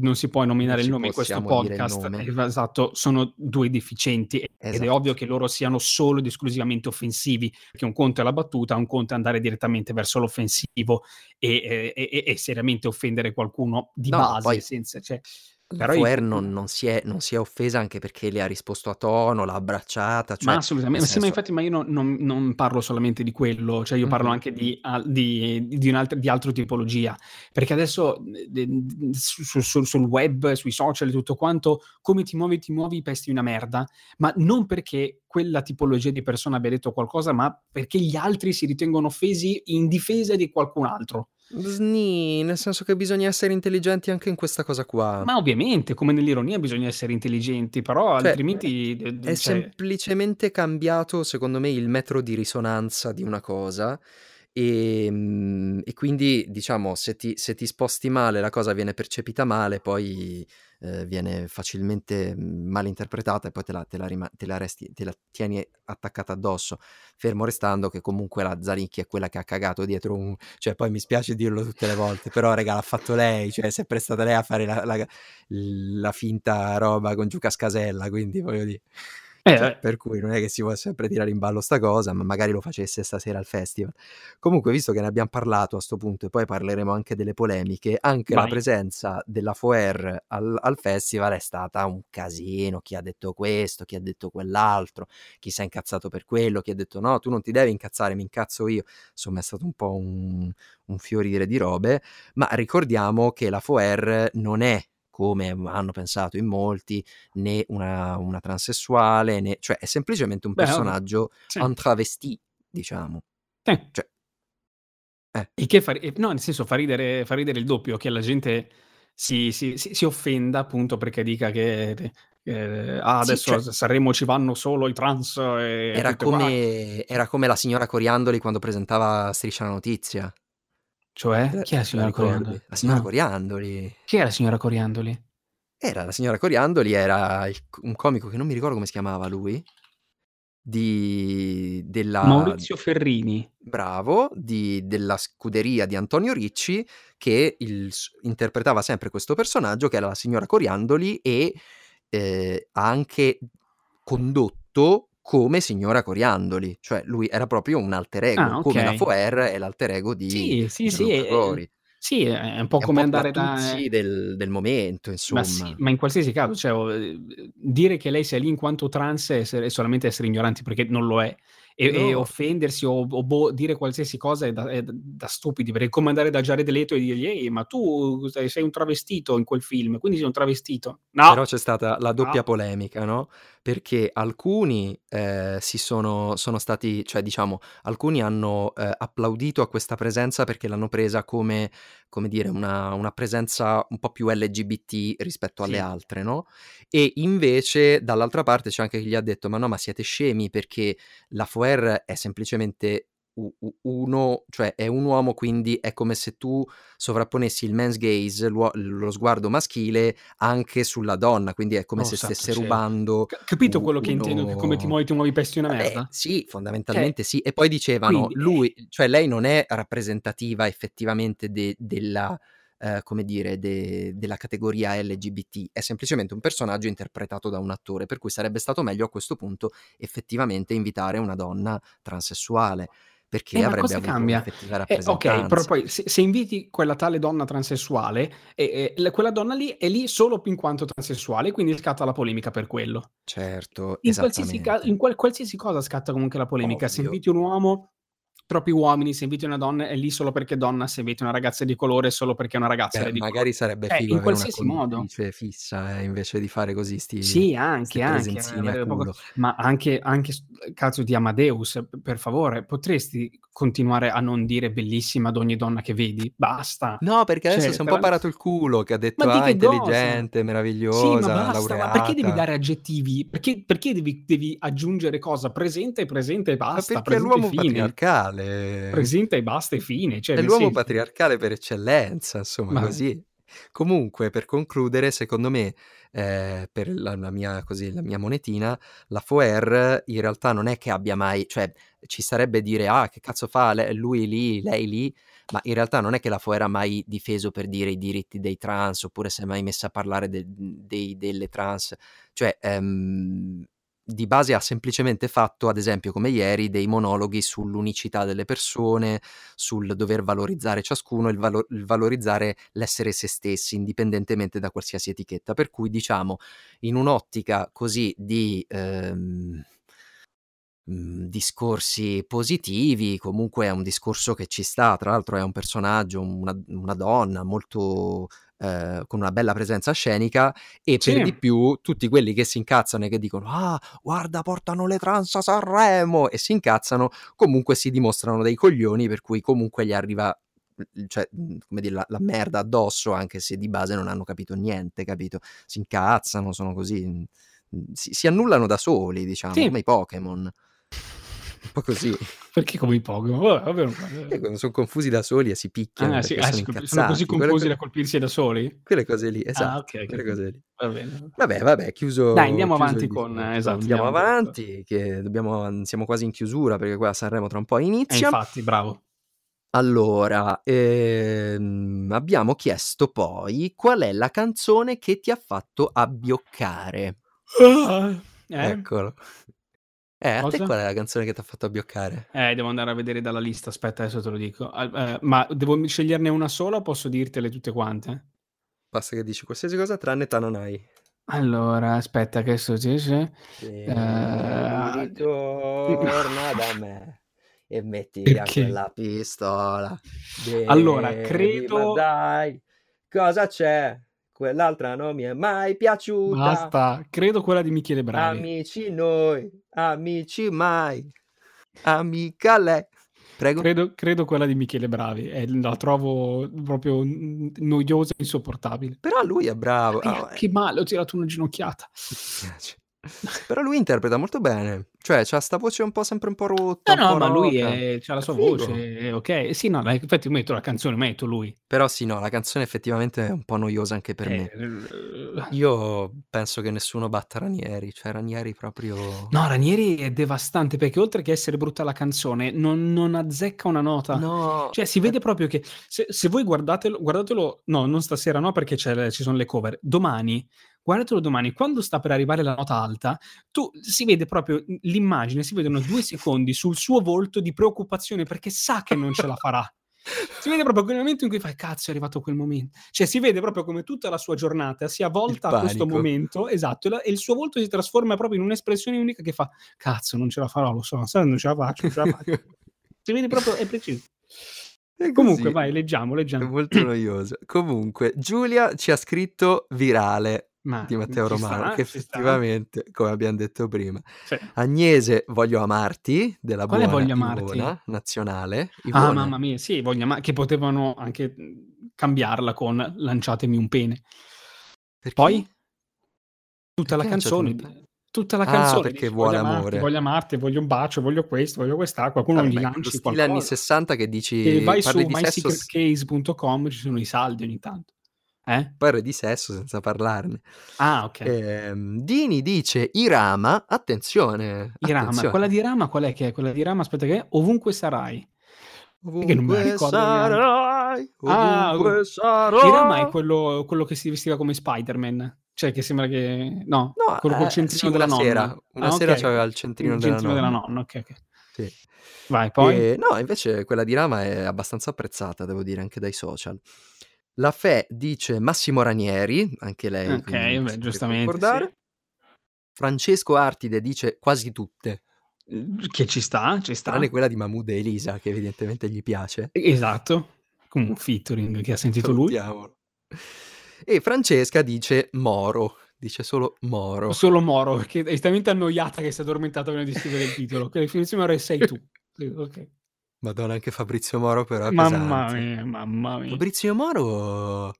non si può nominare il nome in questo podcast, esatto, sono due deficienti esatto. ed è esatto. ovvio che loro siano solo ed esclusivamente offensivi, perché un conto è la battuta, un conto è andare direttamente verso l'offensivo e, e, e, e seriamente offendere qualcuno di no, base, poi... senza... Cioè, Però Foer mhmm non non si è non si è offesa anche perché le ha risposto a tono, l'ha abbracciata, Ma cioè nel assolutame sì, ma senso infatti ma io no non non parlo solamente di quello, cioè io parlo Mh-mh. anche di di di un'alt di altro tipologia. Perché adesso su su sul web, sui social e tutto quanto, come ti muovi ti muovi pesti una merda, ma non perché quella tipologia di persona abbia detto qualcosa, ma perché gli altri si ritengono offesi in difesa di qualcun altro. Sni, nel senso che bisogna essere intelligenti anche in questa cosa qua. Ma ovviamente, come nell'ironia bisogna essere intelligenti, però Cioè, altrimenti d è d cioè semplicemente cambiato, secondo me, il metro di risonanza di una cosa, ehm, e quindi diciamo se ti se ti sposti male la cosa viene percepita male, poi, ehm, viene facilmente, mhmm, mal interpretata e poi te la te la rima te la resti te la tieni attaccata addosso. Fermo restando che comunque la Zanicchi è quella che ha cagato dietro un cioè poi mi spiace dirlo tutte le volte, però raga l'ha fatto lei, cioè si è prestata lei a fare la la finta roba con Giuca Scasella, quindi voglio dì Eh, cioè, eh. per cui non è che si può sempre tirare in ballo 'sta cosa, ma magari lo facesse stasera al festival. Comunque visto che ne abbiam parlato a 'sto punto e poi parleremo anche delle polemiche, anche la Vai. presenza della Foer al al festival è stata un casino, chi ha detto questo, chi ha detto quell'altro, chi s'è incazzato per quello, chi ha detto: "No, tu non ti devi incazzare, mi incazzo io." Insomma è stato un po' un un fiorire di robe, ma ricordiamo che la Foer non è, come hanno pensato in molti, né una una transessuale, né cioè è semplicemente un Beh, personaggio Sì. un travesti, diciamo. Eh. Cioè Eh. Il che fa e no, nel senso fa ridere fa ridere il doppio, che la gente si si si si offenda appunto perché dica che ehm: "Ah, Sì, adesso a cioè Sanremo ci vanno solo i trans e Era tutte qua" come era come la signora Coriandoli quando presentava Striscia la notizia. Cioè? Chi è la signora? Coriandoli? La signora No. Coriandoli. Chi è la signora Coriandoli? Era la signora Coriandoli, era il un comico che non mi ricordo come si chiamava lui di della Maurizio Ferrini. bravo, di della scuderia di Antonio Ricci che il interpretava sempre questo personaggio che era la signora Coriandoli e, ehm, ha anche condotto come signora Coriandoli, cioè lui era proprio un alter ego, Ah, come la okay. Foer è l'alter ego di Sì, sì, sì, Gori. sì, è un po' È un come po' andare da del del momento, Ma sì, insomma. ma in qualsiasi caso, cioè o ehm, dire che lei sia lì in quanto trans è solamente essere ignoranti perché non lo è. E e No. offendersi o o boh, dire qualsiasi cosa è da è da stupidi, perché come andare da Jared Leto e dirgli: "Ehi, ma tu sei un travestito in quel film, quindi sei un travestito." Però No! c'è stata la doppia No. polemica, no, perché alcuni, ehm, si sono sono stati cioè diciamo, alcuni hanno, ehm, applaudito a questa presenza perché l'hanno presa come come dire, una una presenza un po' più LGBT rispetto alle Sì. altre, no, e invece dall'altra parte c'è anche chi gli ha detto: "Ma no, ma siete scemi perché la Foer è semplicemente uno cioè è un uomo, quindi è come se tu sovrapponessi il men's gaze, l'uo lo sguardo maschile anche sulla donna, quindi è come Oh se santo stesse cielo. rubando capito u quello che intendo, che come ti uno" muovi ti muovi pesti una vabbè, merda? sì, Cioè, fondamentalmente sì. E poi dicevano: quindi, eh "Lui cioè lei non è rappresentativa effettivamente de della ehm, come dire, de della categoria LGBT, è semplicemente un personaggio interpretato da un attore, per cui sarebbe stato meglio a questo punto effettivamente invitare una donna transessuale, perché Eh, avrebbe avuto cambia? un'effettiva Eh, okay, però rappresentanza." poi se se inviti quella tale donna transessuale, e e l quella donna lì è lì solo in quanto transessuale, quindi scatta la polemica per quello. Certo, In qualsiasi in qual qualsiasi cosa scatta comunque la polemica. Se Ovvio. inviti un uomo, troppi uomini, se inviti una donna è lì solo perché è donna, se inviti una ragazza di colore è solo perché è una ragazza Beh, di colore. magari sarebbe Cioè, figo in qualsiasi modo. fissa, eh, invece di fare così 'sti Sì, anche, anche, presenzine a avere poco culo. ma anche anche caso di Amadeus, per favore, potresti continuare a non dire bellissima ad ogni donna che vedi? Basta. No, perché adesso Cioè, si è un po' verame parato il culo, che ha Ma detto: di "Ah, che cosa? intelligente, Sì, ma meravigliosa, basta, ma perché devi laureata." dare aggettivi? Perché perché devi devi aggiungere cosa? Presenta è presenta e Ma basta, perché presenta e l'uomo fine. Patriarcale. Presenta e basta e fine, cioè È l'uomo senso patriarcale per eccellenza, insomma, Ma così. Comunque, per concludere, secondo me, ehm, per la la mia così, la mia monetina, la Foer in realtà non è che abbia mai cioè ci sarebbe dire: "Ah, che cazzo fa lui lì, lei lì?" Ma in realtà non è che la Foer ha mai difeso per dire i diritti dei trans, oppure si è mai messa a parlare de dei delle trans. Cioè, ehm, di base ha semplicemente fatto, ad esempio, come ieri, dei monologhi sull'unicità delle persone, sul dover valorizzare ciascuno, il, valo- il valorizzare l'essere se stessi, indipendentemente da qualsiasi etichetta. Per cui, diciamo, in un'ottica così di... Ehm, mhmm, discorsi positivi, comunque è un discorso che ci sta, tra l'altro è un personaggio, una, una donna molto eh, con una bella presenza scenica e sì. per di più tutti quelli che si incazzano e che dicono ah guarda portano le trans a Sanremo e si incazzano comunque si dimostrano dei coglioni per cui comunque gli arriva cioè, come dire, la, la, merda addosso, anche se di base non hanno capito niente, capito? Si incazzano, sono così, si, si annullano da soli, diciamo, sì. come i Pokémon. Un po' così. Perché come i Pokémon? Vabbè. quando sono confusi da soli e si picchiano. Ah, sì, ah, sono, sono, così confusi quelle... da colpirsi da soli? Quelle cose lì, esatto. Ah, okay, quelle okay. cose lì. Va bene. Vabbè, vabbè, chiuso. Dai, andiamo chiuso avanti con. Esatto, andiamo, andiamo avanti, che dobbiamo, siamo quasi in chiusura perché qua a Sanremo tra un po' inizia. Eh, infatti, bravo. Allora, ehm, abbiamo chiesto poi qual è la canzone che ti ha fatto abbioccare. Ah, eh? Eccolo. Eh, a te qual è la canzone che ti ha fatto abbioccare? Eh, devo andare a vedere dalla lista, aspetta, adesso te lo dico. Eh, ma devo sceglierne una sola o posso dirtele tutte quante? Basta che dici qualsiasi cosa tranne Tananai. Allora, aspetta che sto dice. Eh, torna da me e metti Perché? quella pistola. Allora, credo- Ma dai, cosa c'è? Quell'altra non mi è mai piaciuta. Basta, credo quella di Michele Bravi. Amici noi, amici mai. Amica lei. Prego. Credo, credo quella di Michele Bravi, eh, la trovo proprio noiosa e insopportabile. Però lui è bravo. Eh, Ah, che male, ho tirato una ginocchiata. mi piace. Però lui interpreta molto bene. Cioè, c'ha sta voce un po' sempre un po' rotta. No, no, ma lui roca. è- c'ha la sua figo. voce, è ok. Sì, no, infatti metto la canzone, metto lui. Però sì, no, la canzone effettivamente è un po' noiosa anche per me. Eh, Io penso che nessuno batta Ranieri. Cioè, Ranieri proprio... No, Ranieri è devastante perché oltre che essere brutta la canzone, non, non azzecca una nota. No. Cioè, si vede proprio che se, se voi guardatelo, guardatelo, no, non stasera, no, perché ci sono le cover. Domani, guardatelo domani, quando sta per arrivare la nota alta, tu si vede proprio l'immagine, si vedono due secondi sul suo volto di preoccupazione perché sa che non ce la farà. Si vede proprio quel momento in cui fai cazzo, è arrivato quel momento. Cioè, si vede proprio come tutta la sua giornata sia volta a questo momento, esatto, e, il suo volto si trasforma proprio in un'espressione unica che fa cazzo, non ce la farò, lo so, non ce la faccio, non ce la faccio. si vede proprio, è preciso. È Comunque, vai, leggiamo, È leggiamo. molto noioso. Comunque, Giulia ci ha scritto virale Ma di Matteo Romano, sta, che ci sta. effettivamente, come abbiamo detto prima, Sì. Agnese Voglio amarti, della Quale buona Voglio amarti? Ivona, nazionale. Ah, Ivona, mamma mia, sì, voglio, ma che potevano anche cambiarla con lanciatemi un pene. perché? Poi tutta Perché la canzone, tutta la Ah, canzone perché dice, vuole voglio amarti, amore. voglio amarti, voglio un bacio, voglio questo, voglio quest'acqua, qualcuno Vabbè, gli quello lanci stile anni qualcosa. 60 che E dici vai su mysecretcase.com, ci sono i saldi ogni tanto. Eh? parli di sesso senza parlarne. Ah, ok. Ehm, Dini dice Irama, attenzione, Irama, attenzione. quella di Rama qual è che è? Quella di Rama, aspetta che è? Ovunque sarai. Perché non me Ovunque sarai, Ah, ovunque oh. sarò. Irama è quello, quello che si vestiva come Spider-Man. Cioè, che sembra che... No, No, quello col eh, centrino sì, della una nonna. sera, una Ah, sera ok. c'aveva il centrino, Il della centrino nonna. della nonna, ok, ok. Sì. Vai, poi? E, no, invece quella di Rama è abbastanza apprezzata, devo dire, anche dai social. La Fe dice Massimo Ranieri, anche lei. Ok, beh, giustamente, concordare. Francesco Artide dice quasi tutte, Che ci sta, ci sta. tranne quella di Mahmood e Elisa, che evidentemente gli piace. Esatto. Come un featuring che ha sentito lui. E Francesca dice Moro, dice solo Moro. Solo Moro, che è estremamente annoiata che si è addormentata prima di scrivere il titolo. Che definizione ora sei tu. Sì, ok. Madonna, anche Fabrizio Moro però è Mamma pesante. mia, mamma mia. Fabrizio Moro,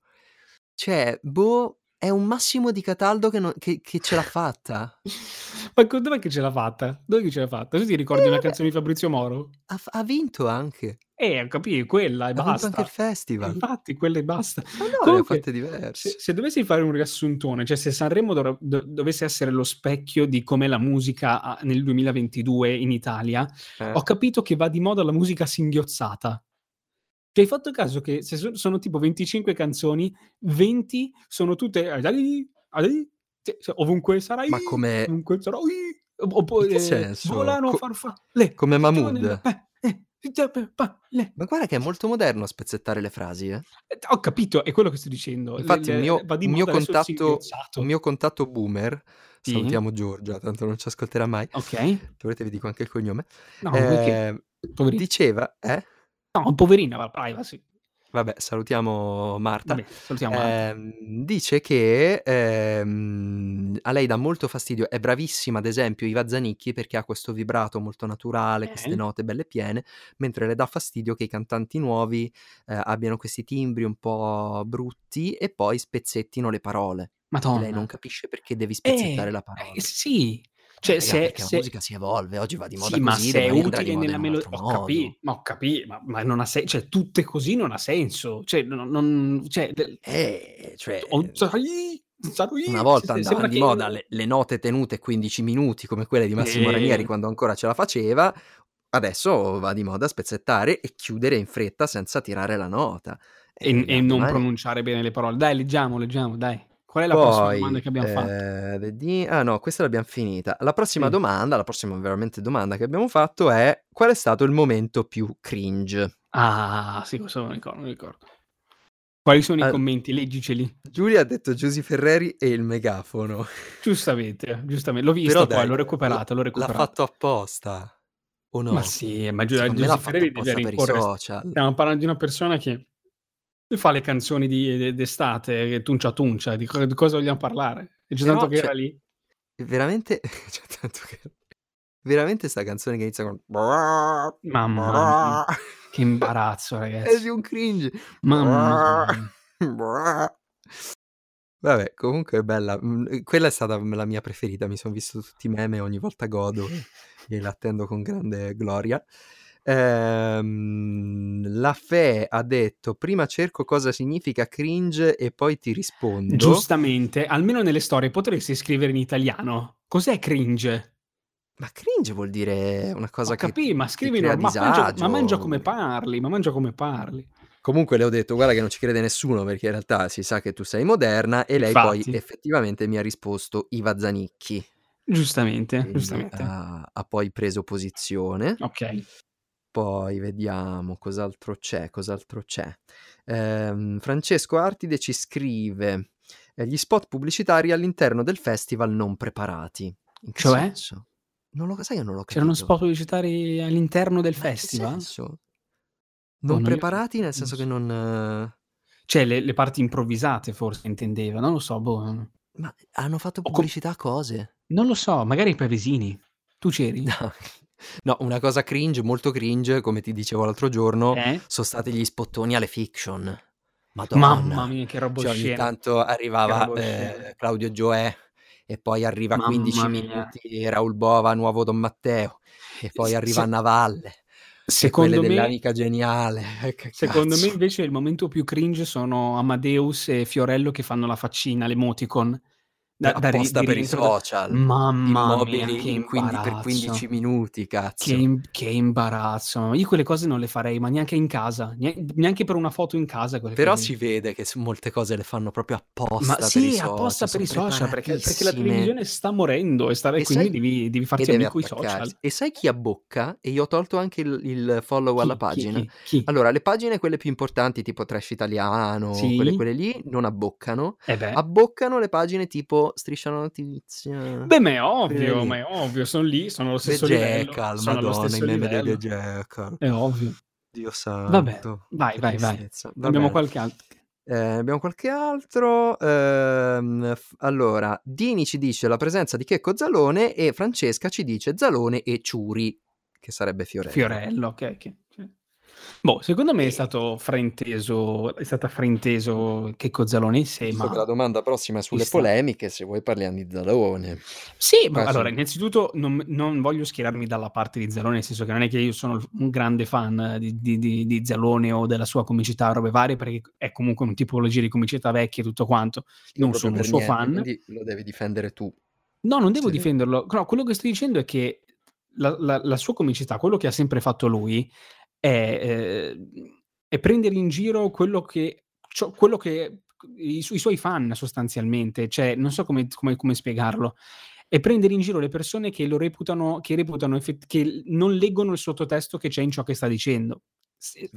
cioè, boh, è un Massimo di Cataldo che, non- che- che ce l'ha fatta. Ma dov'è che ce l'ha fatta? Dove che ce l'ha fatta? Tu ti ricordi Eh, una canzone di Fabrizio Moro? Ha, ha vinto anche. Eh, capisci, quella e Ha basta. anche il festival. Infatti, quella e basta. Ma no, Comunque, fatte diverse. se, se dovessi fare un riassuntone, cioè se Sanremo do- dovesse essere lo specchio di com'è la musica a- nel 2022 in Italia, Eh. ho capito che va di moda la musica singhiozzata. Che hai fatto caso che se so- sono tipo 25 canzoni, 20 sono tutte cioè, ovunque sarai, Ma come- ovunque sarai, senso? volano Co farfalle, come nella Mahmood? eh. Ma guarda che è molto moderno spezzettare le frasi, eh. Eh, ho capito, è quello che sto dicendo. Infatti le mio mio il contatto mio contatto boomer, Sì. salutiamo Giorgia, tanto non ci ascolterà mai, se volete vi dico anche il cognome, No, Poverina. diceva eh? No, poverina va privacy. Vabbè, salutiamo Marta. Vabbè, salutiamo Marta. Ehm, dice che, ehm, a lei dà molto fastidio è bravissima ad esempio Iva Zanicchi perché ha questo vibrato molto naturale, queste Eh? note belle piene, mentre le dà fastidio che i cantanti nuovi, ehm, abbiano questi timbri un po' brutti e poi spezzettino le parole. E lei non Madonna. capisce perché devi spezzettare Eh, la eh, parola. sì. Eh Cioè raga, se perché la se musica si evolve, oggi va di moda Sì, ma così, se è utile nella un melo altro ho capi modo. ma ho capi ma ma non ha se cioè tutte così non ha senso. Cioè no non cioè Eh, cioè o sai una se volta se andavan sembra di che moda le le note tenute 15 minuti come quelle di Massimo Ranieri Eh. quando ancora ce la faceva, adesso va di moda spezzettare e chiudere in fretta senza tirare la nota. E E da e non pronunciare bene le parole. Dai leggiamo, leggiamo, dai. Qual è la prossima domanda Poi, che abbiam fatto? ehm, vedi ah no, questa l'abbiam finita. La prossima Sì. domanda, la prossima veramente domanda che abbiamo fatto è: qual è stato il momento più cringe? Ah, sì, questo me lo ricordo, lo ricordo. Quali sono i Al commenti? Leggiceli. Giulia ha detto Giusy Ferreri e il megafono. Giustamente, giustame l'ho Però visto dai, poi, l'ho recuperato, l'ho l'ha recuperato. fatto apposta, o Ma no? sì, ma Giu Secondo me l'ha Giusy fatto Ferreri deve i rincorrere stiamo parlando di una persona che fa le canzoni di de d'estate, che tuncia tuncia, di di cosa vogliam parlare? E già tanto che era cioè lì. veramente cioè tanto che veramente 'sta canzone che inizia con Mamma mia, che imbarazzo è ragazzi. di un cringe. Mamma mia. Vabbè, comunque è bella. Mhmm, quella è stata la mia preferita, mi son visto tutti i meme, ogni volta godo e e l'attendo con grande gloria. Ehm, la Fe ha detto: "Prima cerco cosa significa cringe e poi ti rispondo". Giustamente, almeno nelle storie potresti scrivere in italiano. Cos'è cringe? Ma cringe vuol dire una cosa che capi ma ti scrivi crea no ma mangia ma mangia come parli, ma mangia come parli. Comunque le ho detto: "Guarda che non ci crede nessuno perché in realtà si sa che tu sei moderna" e lei poi Infatti. effettivamente mi ha risposto Iva Zanicchi. Giustamente, Quindi giustamente. ha ha poi preso posizione. Okay. Poi vediamo cos'altro c'è, cos'altro c'è. Ehm, Francesco Artide ci scrive: "Ehm, gli spot pubblicitari all'interno del festival non preparati". In che Cioè? senso? Non lo sai che non l'ho C'erano capito. spot pubblicitari all'interno del Ma che festival? Non non io preparati nel non senso che so. non Cioè le le parti improvvisate forse intendeva, non lo so, boh. Ma hanno fatto pubblicità a cose. Non lo so, magari ai Pavesini. Tu c'eri? No. No, una cosa cringe, molto cringe, come ti dicevo l'altro giorno, Eh? son stati gli spottoni alle fiction. Mamma Madonna. mia, che roba Cioè ogni tanto arrivava, ehm, Claudio Gioè e poi arriva 15 Mamma mia. minuti Raoul Bova, nuovo Don Matteo e poi arriva se Navalle quelle secondo me dell'Amica Geniale. Eh, secondo me invece il momento più cringe sono Amadeus e Fiorello che fanno la faccina, l'emoticon da da ri Apposta di per i social. mamma mia, Immobili che in quindi per 15 imbarazzo. minuti, Che cazzo. im che imbarazzo. Io quelle cose non le farei, ma neanche in casa, neanche per una foto in casa quelle Però cose si vede che molte cose le fanno proprio Ma apposta per i sì, social, apposta per i social, perché perché la televisione sta morendo e sta e quindi sai devi devi farti amico i social. E sai chi abbocca? E io ho tolto anche il il follow alla Chi? Chi? pagina. Chi? Chi? Allora, le pagine quelle più importanti tipo Trash Italiano, quelle Sì? quelle lì, non abboccano. Eh. Abboccano le pagine tipo Striscia la Notizia, Beh, ma è ovvio, ma è ovvio, son lì, sono The stesso livello, Jackal, sono madonna, i stesso meme The livello. Jackal. È ovvio. Dio Vabbè, santo, vai, che vai, vai. tristezza. Va Abbiamo qualche alt Ehm, abbiamo qualche altro, f allora, Dini ci dice la presenza di Checco Zalone e Francesca ci dice Zalone e Ciuri, che sarebbe Fiorello. Fiorello, okay, sì. Boh, secondo me è stato frainteso è stata frainteso Checco Zalone in sé, Visto che ma la domanda prossima è sulle polemiche, se vuoi parliamo di Zalone. Sì, ma allora innanzitutto non non voglio schierarmi dalla parte di Zalone, nel senso che non è che io sono un grande fan di di di di Zalone o della sua comicità robe varie, perché è comunque un tipologia di comicità vecchia e tutto quanto. Non proprio sono un suo niente, fan. quindi lo devi difendere tu. No, non devo Sì. difenderlo. No, quello che sto dicendo è che la la la sua comicità, quello che ha sempre fatto lui è ehm, è prendere in giro quello che cio quello che i su i suoi fan sostanzialmente, cioè non so come come come spiegarlo. è prendere in giro le persone che lo reputano che reputano effett che non leggono il sottotesto che c'è in ciò che sta dicendo.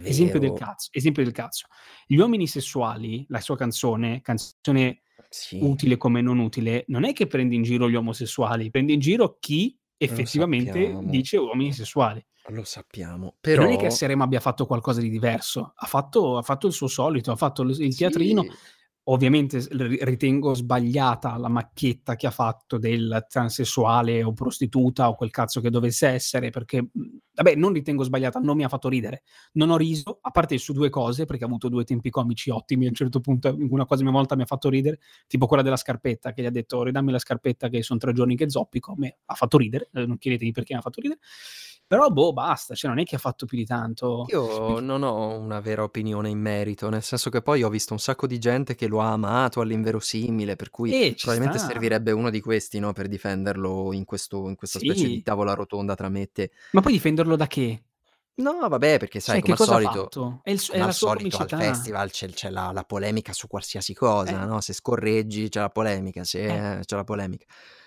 Esempio del cazzo esempio del cazzo. Gli uomini sessuali, la sua canzone, canzone Sì. utile come non utile, non è che prende in giro gli omosessuali, prende in giro chi effettivamente dice uomini sessuali. Lo sappiamo, E non è che però Sanremo abbia fatto qualcosa di diverso, ha fatto ha fatto il suo solito, ha fatto il teatrino. Sì. Ovviamente s ri ritengo sbagliata la macchietta che ha fatto del transessuale o prostituta o quel cazzo che dovesse essere, perché, mhmm, vabbè non ritengo sbagliata, non mi ha fatto ridere. Non ho riso, a parte su 2 cose, perché ha avuto 2 tempi comici ottimi, a un certo punto una cosa una volta mi ha fatto ridere, tipo quella della scarpetta che gli ha detto: "Ridammi la scarpetta che son 3 giorni che zoppico." Me ha fatto ridere, ehm, non chiedetemi perché mi ha fatto ridere. Però boh, basta, cioè non è che ha fatto più di tanto. Io non ho una vera opinione in merito, nel senso che poi ho visto un sacco di gente che lo ha amato all'inverosimile, per cui Eh, probabilmente sta. servirebbe uno di questi, no, per difenderlo in questo in questa specie di Sì. tavola rotonda tra me e te. Ma poi difenderlo da che? No, vabbè, perché sai Cioè, come al solito? È il è al solito al comicità. festival c'è c'è la la polemica su qualsiasi cosa, Eh. no, se scorreggi c'è la polemica, se Eh. eh, c'è la polemica.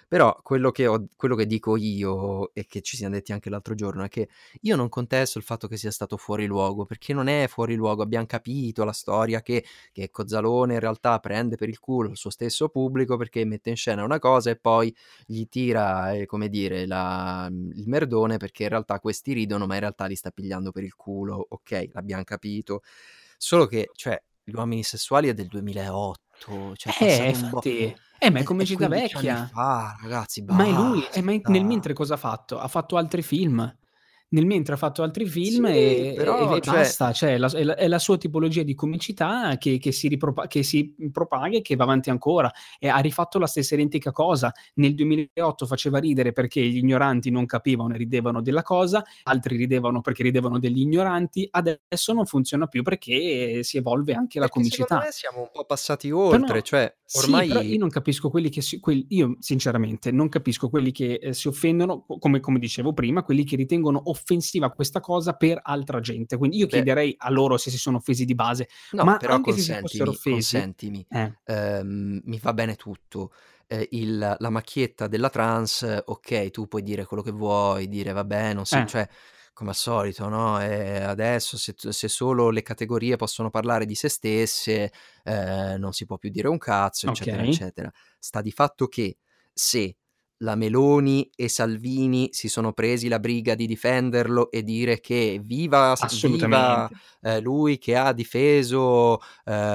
Però quello che ho quello che dico io, e che ci siam detti anche l'altro giorno, è che io non contesto il fatto che sia stato fuori luogo, perché non è fuori luogo. Abbiam capito la storia che che Cozzalone in realtà prende per il culo il suo stesso pubblico, perché mette in scena una cosa e poi gli tira, ehm, come dire, la mhmm, il merdone perché in realtà questi ridono, ma in realtà li sta pigliando per il culo. Okay, l'abbiam capito. Solo che, cioè, Gli uomini sessuali è del 2008, cioè Eh, infatti. Eh, ma è 15 anni vecchia. fa ragazzi, Ma è lui, eh, ma nel basta. mentre cosa ha fatto? Ha fatto altri film. Nel mentre ha fatto altri film Sì, e e però e cioè basta, cioè è la è la è la sua tipologia di comicità che che si ripropa che si, propaga e che va avanti ancora. E ha rifatto la stessa identica cosa. Nel 2008 faceva ridere perché gli ignoranti non capivano e ridevano della cosa, altri ridevano perché ridevano degli ignoranti, adesso non funziona più perché si evolve anche la Perché secondo comicità. me siamo un po' passati Però oltre, cioè sì, io ormai non capisco quelli che si quel io sinceramente non capisco quelli che, ehm, si offendono, co come come dicevo prima, quelli che ritengono offensiva questa cosa per altra gente. Quindi io Beh chiederei a loro se si sono offesi di base, No, ma però anche se si consentimi, offesi consentimi, eh. ehm, mi va bene tutto. Ehm, il la macchietta della trans, okay, tu puoi dire quello che vuoi, dire: "Vabbè, non si" Eh. cioè come al solito, no, ehm, adesso se se solo le categorie possono parlare di se stesse, ehm, non si può più dire un cazzo, eccetera, Okay. eccetera. Sta di fatto che se la Meloni e Salvini si sono presi la briga di difenderlo e dire che viva viva, ehm, lui che ha difeso,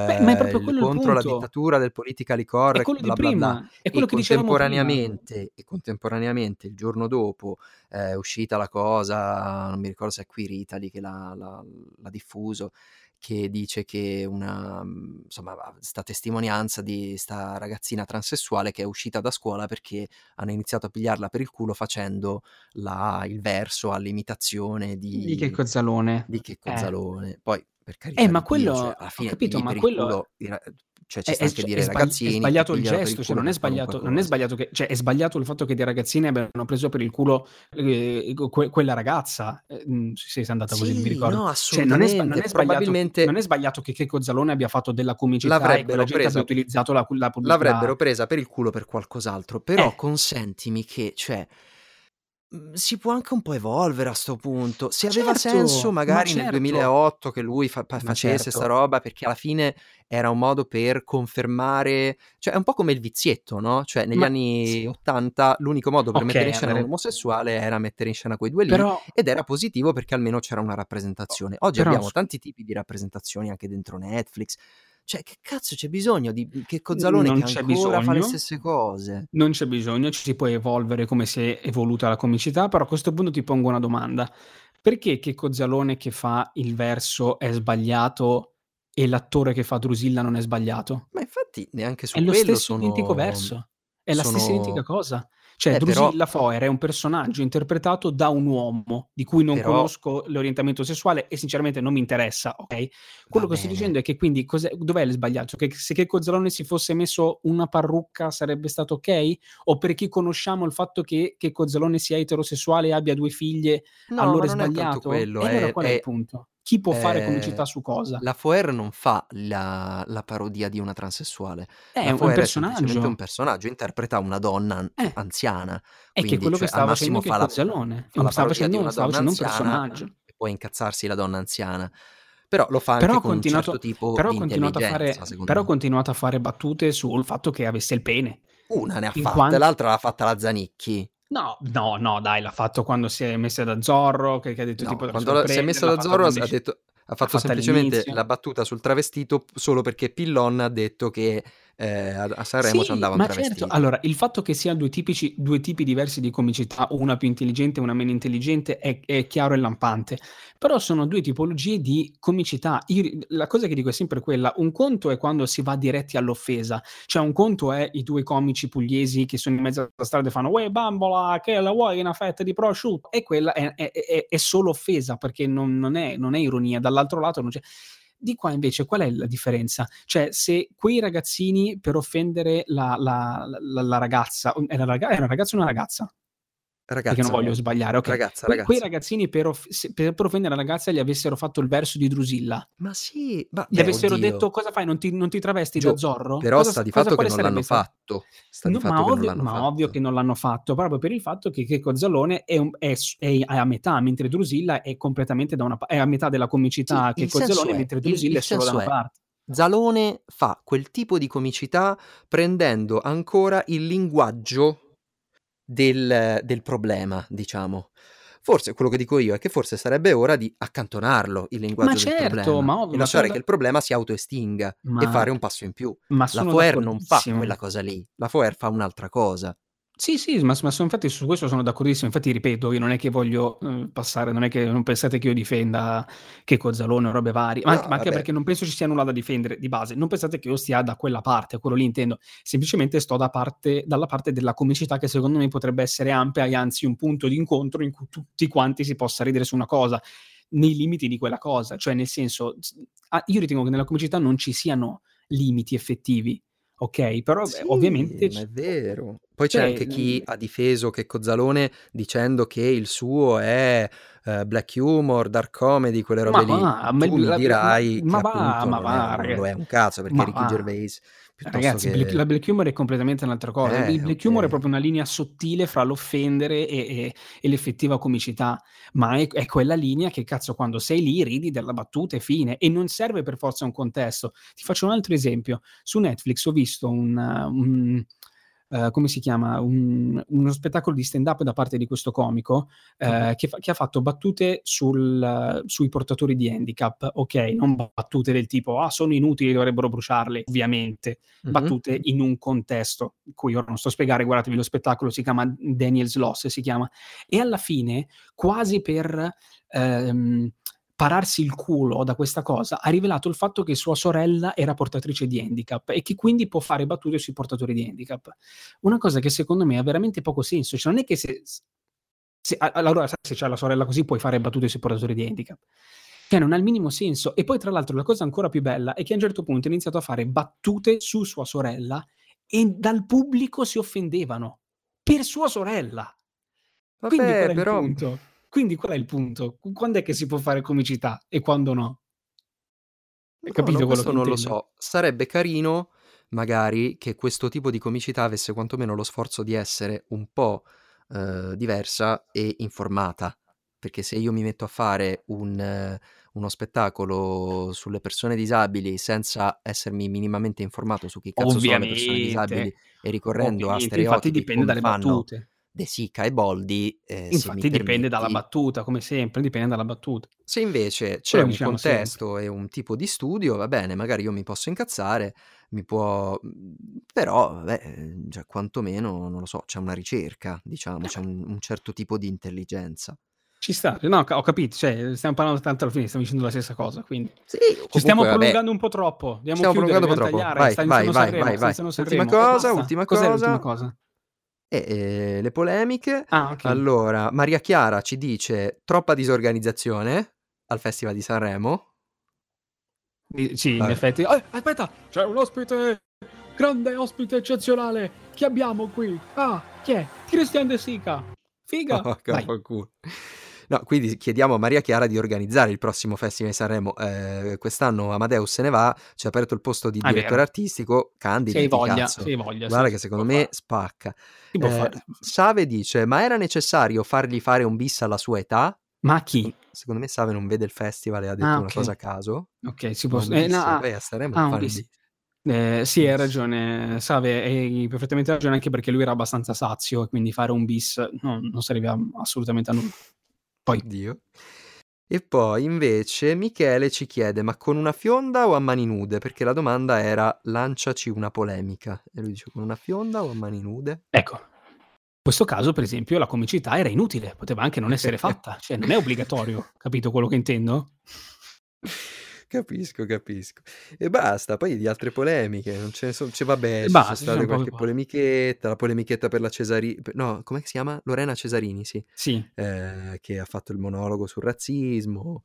Beh, è quello il contro la dittatura del politically È correct, di bla bla bla, prima, è e contemporaneamente e contemporaneamente il giorno dopo è uscita la cosa, non mi ricordo se è Queer-Italy che l'ha l'ha l'ha diffuso, che dice che una mhmm, insomma 'sta testimonianza di 'sta ragazzina transessuale che è uscita da scuola perché hanno iniziato a pigliarla per il culo facendo la il verso all'imitazione Di di Checco Zalone. di Checco Eh. Zalone. Poi per Eh, carità ma di Dio, cioè quello alla ho fine capito, pigli ma quello culo cioè ci è sta è anche s dire è sbagl è ragazzini che sbagliato il gesto, cioè non è sbagliato non è sbagliato che cioè è sbagliato il fatto che dei ragazzini abbiano preso per il culo, q que quella ragazza. Ehm, sì, se è andata così, non mi Sì, ricordo. no, Cioè non è non assolutamente. è Probabilmente non è sbagliato che Checco Zalone abbia fatto della comicità e l'avrebbero abbia presa utilizzato la la pub l'avrebbero la presa per il culo per qualcos'altro, però Eh. consentimi che, cioè, si può anche un po' evolvere a 'sto punto. Se aveva Certo, senso ma magari nel certo. 2008 che lui fa Ma facesse 'sta certo. roba, perché alla fine era un modo per confermare cioè è un po' come il vizietto, no, cioè negli Ma anni sì. '80 l'unico modo per mettere Okay, in scena un omosessuale era mettere in scena quei 2 lì, Però ed era positivo perché almeno c'era una rappresentazione. Oggi Però abbiamo tanti tipi di rappresentazioni anche dentro Netflix. Cioè che cazzo c'è bisogno di, mhmm, che non c'è ancora fa le bisogno. stesse cose? Non c'è bisogno, ci si può evolvere come si è evoluta la comicità, però a questo punto ti pongo una domanda: perché Checco Zalone che fa il verso è sbagliato e l'attore che fa Drusilla non è sbagliato? Ma infatti neanche È su lo quello stesso identico sono verso. È la stessa identica sono cosa. Cioè eh però Drusilla Foer è un personaggio interpretato da un uomo, di cui non però conosco l'orientamento sessuale e sinceramente non mi interessa. Va Quello che sto bene. dicendo è che quindi cos'è dov'è il sbagliato? Che se Checco Zalone si fosse messo una parrucca sarebbe stato okay? O perché conosciamo il fatto che Checco Zalone sia eterosessuale e abbia 2 figlie No, allora è non è tanto sbagliato? quello, E allora è qual è il è punto? Chi può fare comicità Ehm, su cosa? la Foer non fa la la parodia di una transessuale. È un Foer è un personaggio. personaggio, interpreta una donna Eh. anziana, Eh, che è quindi quello che cioè al stava facendo fa la Cozzalone. fa la Stava facendo una stava donna facendo un anziana personaggio. e può incazzarsi la donna anziana. Però lo fa Però anche con un certo tipo però di continuato a fare però ha continuato a fare battute sul fatto che avesse il pene. Una ne ha fatte, quan l'altra l'ha fatta la Zanicchi. No, no, no, dai, l'ha fatto quando si è messa da Zorro, che che ha detto No, tipo quando la si è messa da Zorro ha detto ha fatto semplicemente all'inizio. la battuta sul travestito solo perché Pillon ha detto che, ehm, a Sanremo ci Sì, andava un ma certo. travestito. Allora, il fatto che siano 2 tipici 2 tipi diversi di comicità, una più intelligente e una meno intelligente è è chiaro e lampante. Però sono 2 tipologie di comicità. Io la cosa che dico è sempre quella: un conto è quando si va diretti all'offesa, cioè un conto è i 2 comici pugliesi che sono in mezzo alla strada e fanno: "Uè bambola, che la vuoi una fetta di prosciutto?" E quella è è è è solo offesa perché non non è non è ironia. Dall'altro lato non c'è di qua invece qual è la differenza? Cioè, se quei ragazzini per offendere la la la la ragazza è una ragazza o una ragazza? Perché non Ragazza. voglio sbagliare, okay. Ragazza, Que quei ragazza. ragazzini per off per offendere la ragazza gli avessero fatto il verso di Drusilla. Ma sì, ma Gli beh, avessero oddio. detto: "Cosa fai, non ti non ti travesti da Gio Zorro?" però Cosa sta di cosa fatto che non l'hanno sta fatto. Sta di No, fatto ma ovvio l'hanno ma ovvio fatto. che non l'hanno fatto, proprio per il fatto che Checco Zalone è un è è a metà, mentre Drusilla è completamente da una pa è a metà della Sì, comicità il Checco Zalone, è mentre il Drusilla il è solo da una parte. Zalone fa quel tipo di comicità prendendo ancora il linguaggio del del problema, diciamo. Forse quello che dico io è che forse sarebbe ora di accantonarlo il Ma linguaggio del certo, problema ma e ovvio, ma sono lasciare che da il problema si autoestinga e Ma fare un passo in più. ma La sono Foer non fa quella cosa lì. La Foer fa un'altra cosa. Sì, sì, ma ma so infatti su questo sono d'accordissimo. Infatti ripeto, io non è che voglio, uhm, passare non è che non pensate che io difenda Checco Zalone o robe varie, ma No, anche ma anche perché non penso ci sia nulla da difendere di base. Non pensate che io stia da quella parte, quello lì intendo. Semplicemente sto da parte dalla parte della comicità che secondo me potrebbe essere ampia e anzi un punto d'incontro in cui tutti quanti si possa ridere su una cosa, nei limiti di quella cosa. Cioè nel senso, s a io ritengo che nella comicità non ci siano limiti effettivi, okay, però beh, Sì, ovviamente ma c è vero. Poi c'è cioè, anche chi ha difeso Checco Zalone dicendo che il suo è, ehm, black humor, dark comedy, quelle Ma robe lì. va, ma il Tu mi la bl ma dirai che ma va, ma non è va non è un cazzo perché ma Ricky va. Gervais Ragazzi, black la che black humor è completamente un'altra cosa. Il Eh, black humor è okay. proprio una linea sottile fra l'offendere e e e l'effettiva comicità, ma è è quella linea che cazzo quando sei lì ridi della battuta e fine, e non serve per forza un contesto. Ti faccio un altro esempio: su Netflix ho visto un un ehm, come si chiama, un uno spettacolo di stand up da parte di questo comico, ehm, che fa che ha fatto battute sul sui portatori di handicap, okay, non battute del tipo: "Ah, sono inutili, dovrebbero bruciarli", ovviamente. Mh-mh. Battute in un contesto, cui ora non sto a spiegare, guardatevi lo spettacolo, si chiama Daniel's Loss si chiama. E alla fine, quasi per, ehm, pararsi il culo da questa cosa, ha rivelato il fatto che sua sorella era portatrice di handicap e che quindi può fare battute sui portatori di handicap. Una cosa che secondo me ha veramente poco senso, cioè non è che se se allora se c'hai la sorella così puoi fare battute sui portatori di handicap. Cioè non ha il minimo senso. E poi tra l'altro la cosa ancora più bella è che a un certo punto ha iniziato a fare battute su sua sorella e dal pubblico si offendevano. Per sua sorella. Vabbè, però? Quindi qual è il punto? Q quand'è che si può fare comicità e quando no? Hai No, no, capito quello che questo non lo so. Sarebbe carino, magari, che questo tipo di comicità avesse quantomeno lo sforzo di essere un po', ehm, diversa e informata. Perché se io mi metto a fare un uno spettacolo sulle persone disabili senza essermi minimamente informato su chi cazzo sono le persone disabili Ovviamente, e ricorrendo a ovviamente, infatti stereotipi dipende dalle fanno battute. De Sica e Boldi, mi Infatti dipende dalla permetti battuta, come sempre, dipende dalla battuta. se invece c'è Quello un diciamo sempre. contesto e un tipo di studio, va bene, magari io mi posso incazzare, mi può però vabbè, ehm, cioè quantomeno, non lo so, c'è una ricerca, diciamo, c'è un un certo tipo di intelligenza. Ci sta. No, ho ca ho capito, cioè stiamo parlando tanto alla fine, stiamo dicendo la stessa cosa, quindi. Sì, o Ci stiamo comunque vabbè prolungando un po' troppo. Dobbiamo Stiamo chiudere, prolungando un po' dobbiamo troppo. tagliare. Vai, vai, vai, Sanremo, vai, vai. Ultima cosa, ultima Cos'è l'ultima cosa. Eh, ehm, le polemiche. Ah, okay. Allora, Maria Chiara ci dice: "Troppa disorganizzazione al Festival di Sanremo". Sì, in Vabbè. effetti eh, aspetta, c'è un ospite, grande ospite eccezionale. Chi abbiamo qui? Ah, chi è? Christian De Sica. Figa. Oh. No, quindi chiediamo a Maria Chiara di organizzare il prossimo Festival di Sanremo. Eh, quest'anno Amadeus se ne va, ci ha aperto il posto di Ah, direttore vero. artistico, candidi, Se hai metti voglia, cazzo. se hai voglia. Guarda sì, che secondo me fare. spacca. Eh, fare. Save dice, ma era necessario fargli fare un bis alla sua età? Ma chi? Secondo, me Save non vede il festival e ha detto Ah, una ok. cosa a caso. Ok, si può... eh, no, ah, poi a Sanremo ah, un bis. Eh, sì, hai ragione, Save, hai perfettamente ragione anche perché lui era abbastanza sazio e quindi fare un bis no, non serviva assolutamente a nulla. Poi, Oddio. E poi invece Michele ci chiede, ma con una fionda o a mani nude? Perché la domanda era lanciaci una polemica. E lui dice con una fionda o a mani nude? ecco, in questo caso, per esempio, la comicità era inutile, poteva anche non essere fatta, cioè non è obbligatorio, capito quello che intendo? Capisco, capisco. E basta, poi di altre polemiche, non ce ne sono, cioè, vabbè, E ci basta, sono qualche poche cose. polemichetta, la polemichetta per la Cesarini, no, come si chiama? Lorena Cesarini, sì, Sì. eh, che ha fatto il monologo sul razzismo,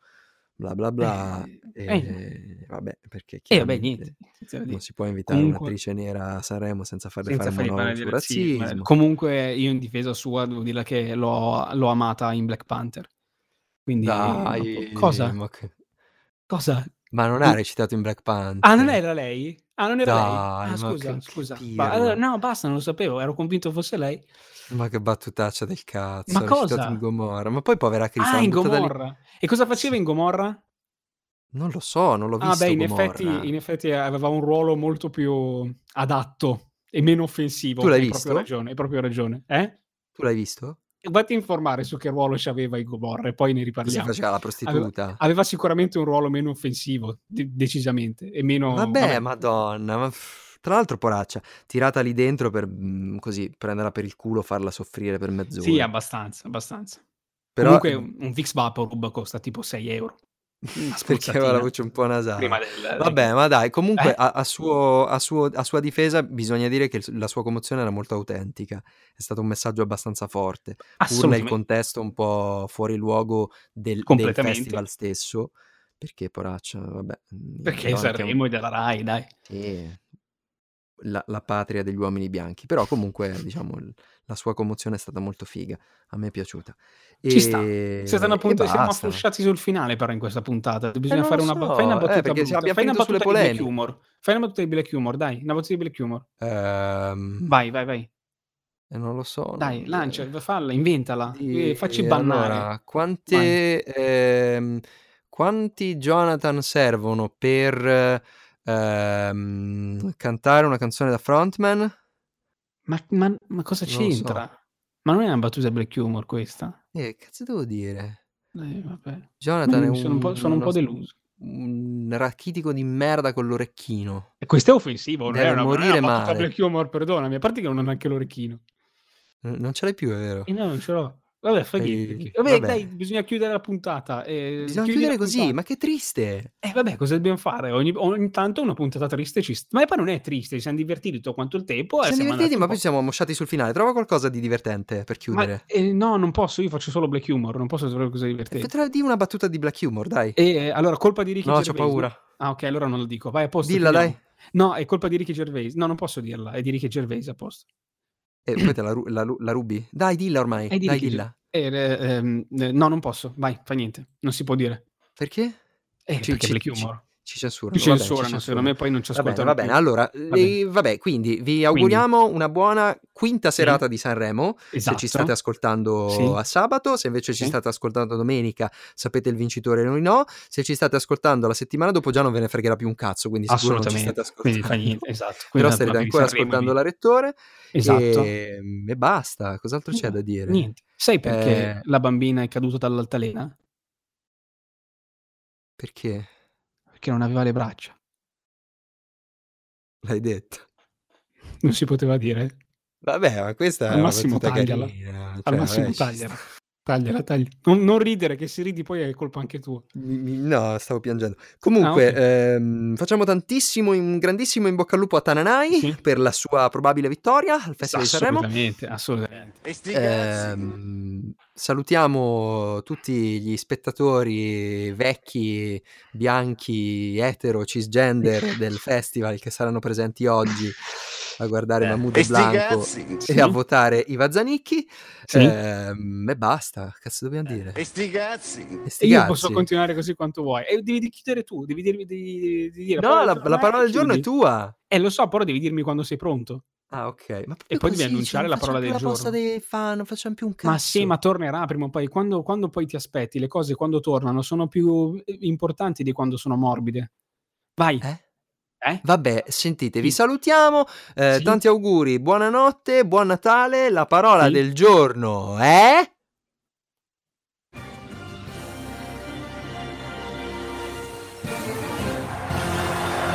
bla bla bla, Eh, eh, e vabbè, perché e vabbè, chiaramente niente. senza non si può invitare Comunque, un'attrice nera a Sanremo senza farle senza fare un fargli monologo parlare di sul razzismo. eh. razzismo. Comunque, io in difesa sua devo dire che l'ho, l'ho amata in Black Panther. Quindi, Dai, cosa? ma, che- Cosa? Ma non ha recitato in Black Panther. Ah, non era lei? Ah, non era lei? Dai, Ah, ma scusa, scusa. Ba- allora, no, basta, non lo sapevo, ero convinto fosse lei. Ma che battutaccia del cazzo, Ma ha cosa? in Gomorra. Ma poi povera Chris, Ah, in lì- Gomorra. E cosa faceva in Gomorra? Non lo so, non l'ho Ah, visto beh, in effetti, in effetti aveva un ruolo molto più adatto e meno offensivo. Tu l'hai hai visto? proprio ragione, hai proprio ragione. Eh? Tu l'hai visto? Vatti a informare su che ruolo c'aveva in Gomorra e poi ne riparliamo. faceva la prostituta? Aveva, aveva sicuramente un ruolo meno offensivo, de- decisamente, e meno... Vabbè, madonna, ma tra l'altro poraccia, tirata lì dentro per mm, così prenderla per il culo, farla soffrire per mezz'ora. Sì, abbastanza, abbastanza. Però Comunque un, un Vicks Vaporub costa tipo 6 euro. Una perché aveva la voce un po' nasale. Prima del... Vabbè, ma dai, comunque Eh? a, a suo- a suo- a sua difesa bisogna dire che la sua commozione era molto autentica, è stato un messaggio abbastanza forte, pur nel contesto un po' fuori luogo del, del festival stesso, perché poraccia, vabbè. mm, Perché Sanremo e della Rai, dai. sì, la, la patria degli uomini bianchi, però comunque diciamo il- la sua commozione è stata molto figa, a me è piaciuta. Ci sta. E, Siete una e siamo basta. afflosciati sul finale però in questa puntata. Bisogna non fare una, so, fai una eh, battuta perché brutta. Fai una battuta di Black. Humor. Fai una battuta di Black Humor, dai. Una battuta di Black Humor. Ehm, Vai, vai, vai. eh, non lo so. Dai, non- lancia, falla, inventala. Eh, Facci bannare. Allora, quante, ehm, quanti Jonathan servono per ehm, cantare una canzone da frontman? Ma, ma- ma cosa Non c'entra? Ma non è una battuta Black Humor questa? Eh, cazzo devo dire? Eh, vabbè. Jonathan è Mm, sono un po', sono un po' deluso. un rachitico di merda con l'orecchino. E questo è offensivo, non Deve è una, non è una morire male. Black Humor, perdonami. A parte che non ho neanche l'orecchino. N- Non ce l'hai più, è vero? E no, non ce l'ho. Vabbè, Ehi, niente. Vabbè, vabbè. dai, bisogna chiudere la puntata. eh, Bisogna chiudere così, puntata. ma che triste. Eh vabbè, cosa dobbiamo fare? Ogni, ogni tanto una puntata triste ci sta. Ma poi non è triste, ci siamo divertiti tutto quanto il tempo. Ci siamo divertiti, ma poi po'. siamo mosciati sul finale. Trova qualcosa di divertente per Ma, chiudere. eh, no, non posso, io faccio solo black humor, non posso trovare qualcosa di E divertente. Potrei dire una battuta di Black Humor, dai. E eh, allora, colpa di Ricky No, no? paura. Ah, ok, allora non lo dico. Vai a posto. Dilla, dai. No, è colpa di Ricky Gervais. No, non posso dirla, è di Ricky Gervais a posto. E poi te la, la la rubi? Dai, dilla ormai. Dai, Ricky dilla. Eh, eh, ehm, eh, no, non posso. Vai, fa niente. Non si può dire. Perché? Eh, Ci- perché ci- Black humor. Ci censurano. Ci vabbè, censurano, secondo me poi non ci Va bene, ascoltano va bene. Allora, Va eh, vabbè, quindi vi auguriamo una buona quinta Sì. serata di Sanremo. Esatto. Se ci state ascoltando Sì. a sabato, se invece ci Sì. state ascoltando domenica, sapete il vincitore noi no. Se ci state ascoltando la settimana dopo, già non ve ne fregherà più un cazzo. Quindi sicuro non ci state Quindi ascoltando. fa niente, esatto. Però Quindi starete la- ancora ascoltando la rettore. Esatto. E, e basta. Cos'altro c'è da dire? Niente. Sai perché Eh, la bambina è caduta dall'altalena? Perché? Perché non aveva le braccia. L'hai detto. Non si poteva dire. Vabbè, ma questa è Al una massimo battuta tagliala. carina. Al cioè, massimo vabbè, tagliala. Tagliala, tagliala. Non, non ridere, che se ridi poi è colpa anche tua. No, stavo piangendo. Comunque, Ah, ok. ehm, facciamo tantissimo, un grandissimo in bocca al lupo a Tananai Sì. per la sua probabile vittoria al Festival di Sanremo. Assolutamente, assolutamente. Ehm, salutiamo tutti gli spettatori vecchi, bianchi, etero, cisgender del festival che saranno presenti oggi a guardare Eh, Mahmood e sti Blanco cazzi. Sì. e a votare Iva Zanicchi. Sì. Ehm, e basta, cazzo dobbiamo dire? E sti cazzi. E sti io cazzi. posso continuare così quanto vuoi. E devi chiudere tu, devi dirmi di, di dire No, la, parola la parola del giorno è tua. Eh, lo so, però devi dirmi quando sei pronto. Ah, ok. Ma E poi devi annunciare cioè, la parola del la giorno. dei fan, non facciamo più un cazzo. Ma sì, ma tornerà prima o poi. Quando, quando poi ti aspetti, le cose quando tornano sono più eh, importanti di quando sono morbide. Vai. Eh? Eh? Vabbè, sentite, vi Sì. salutiamo, eh, Sì. tanti auguri, buonanotte, buon Natale, la parola Sì. del giorno è...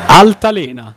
Altalena.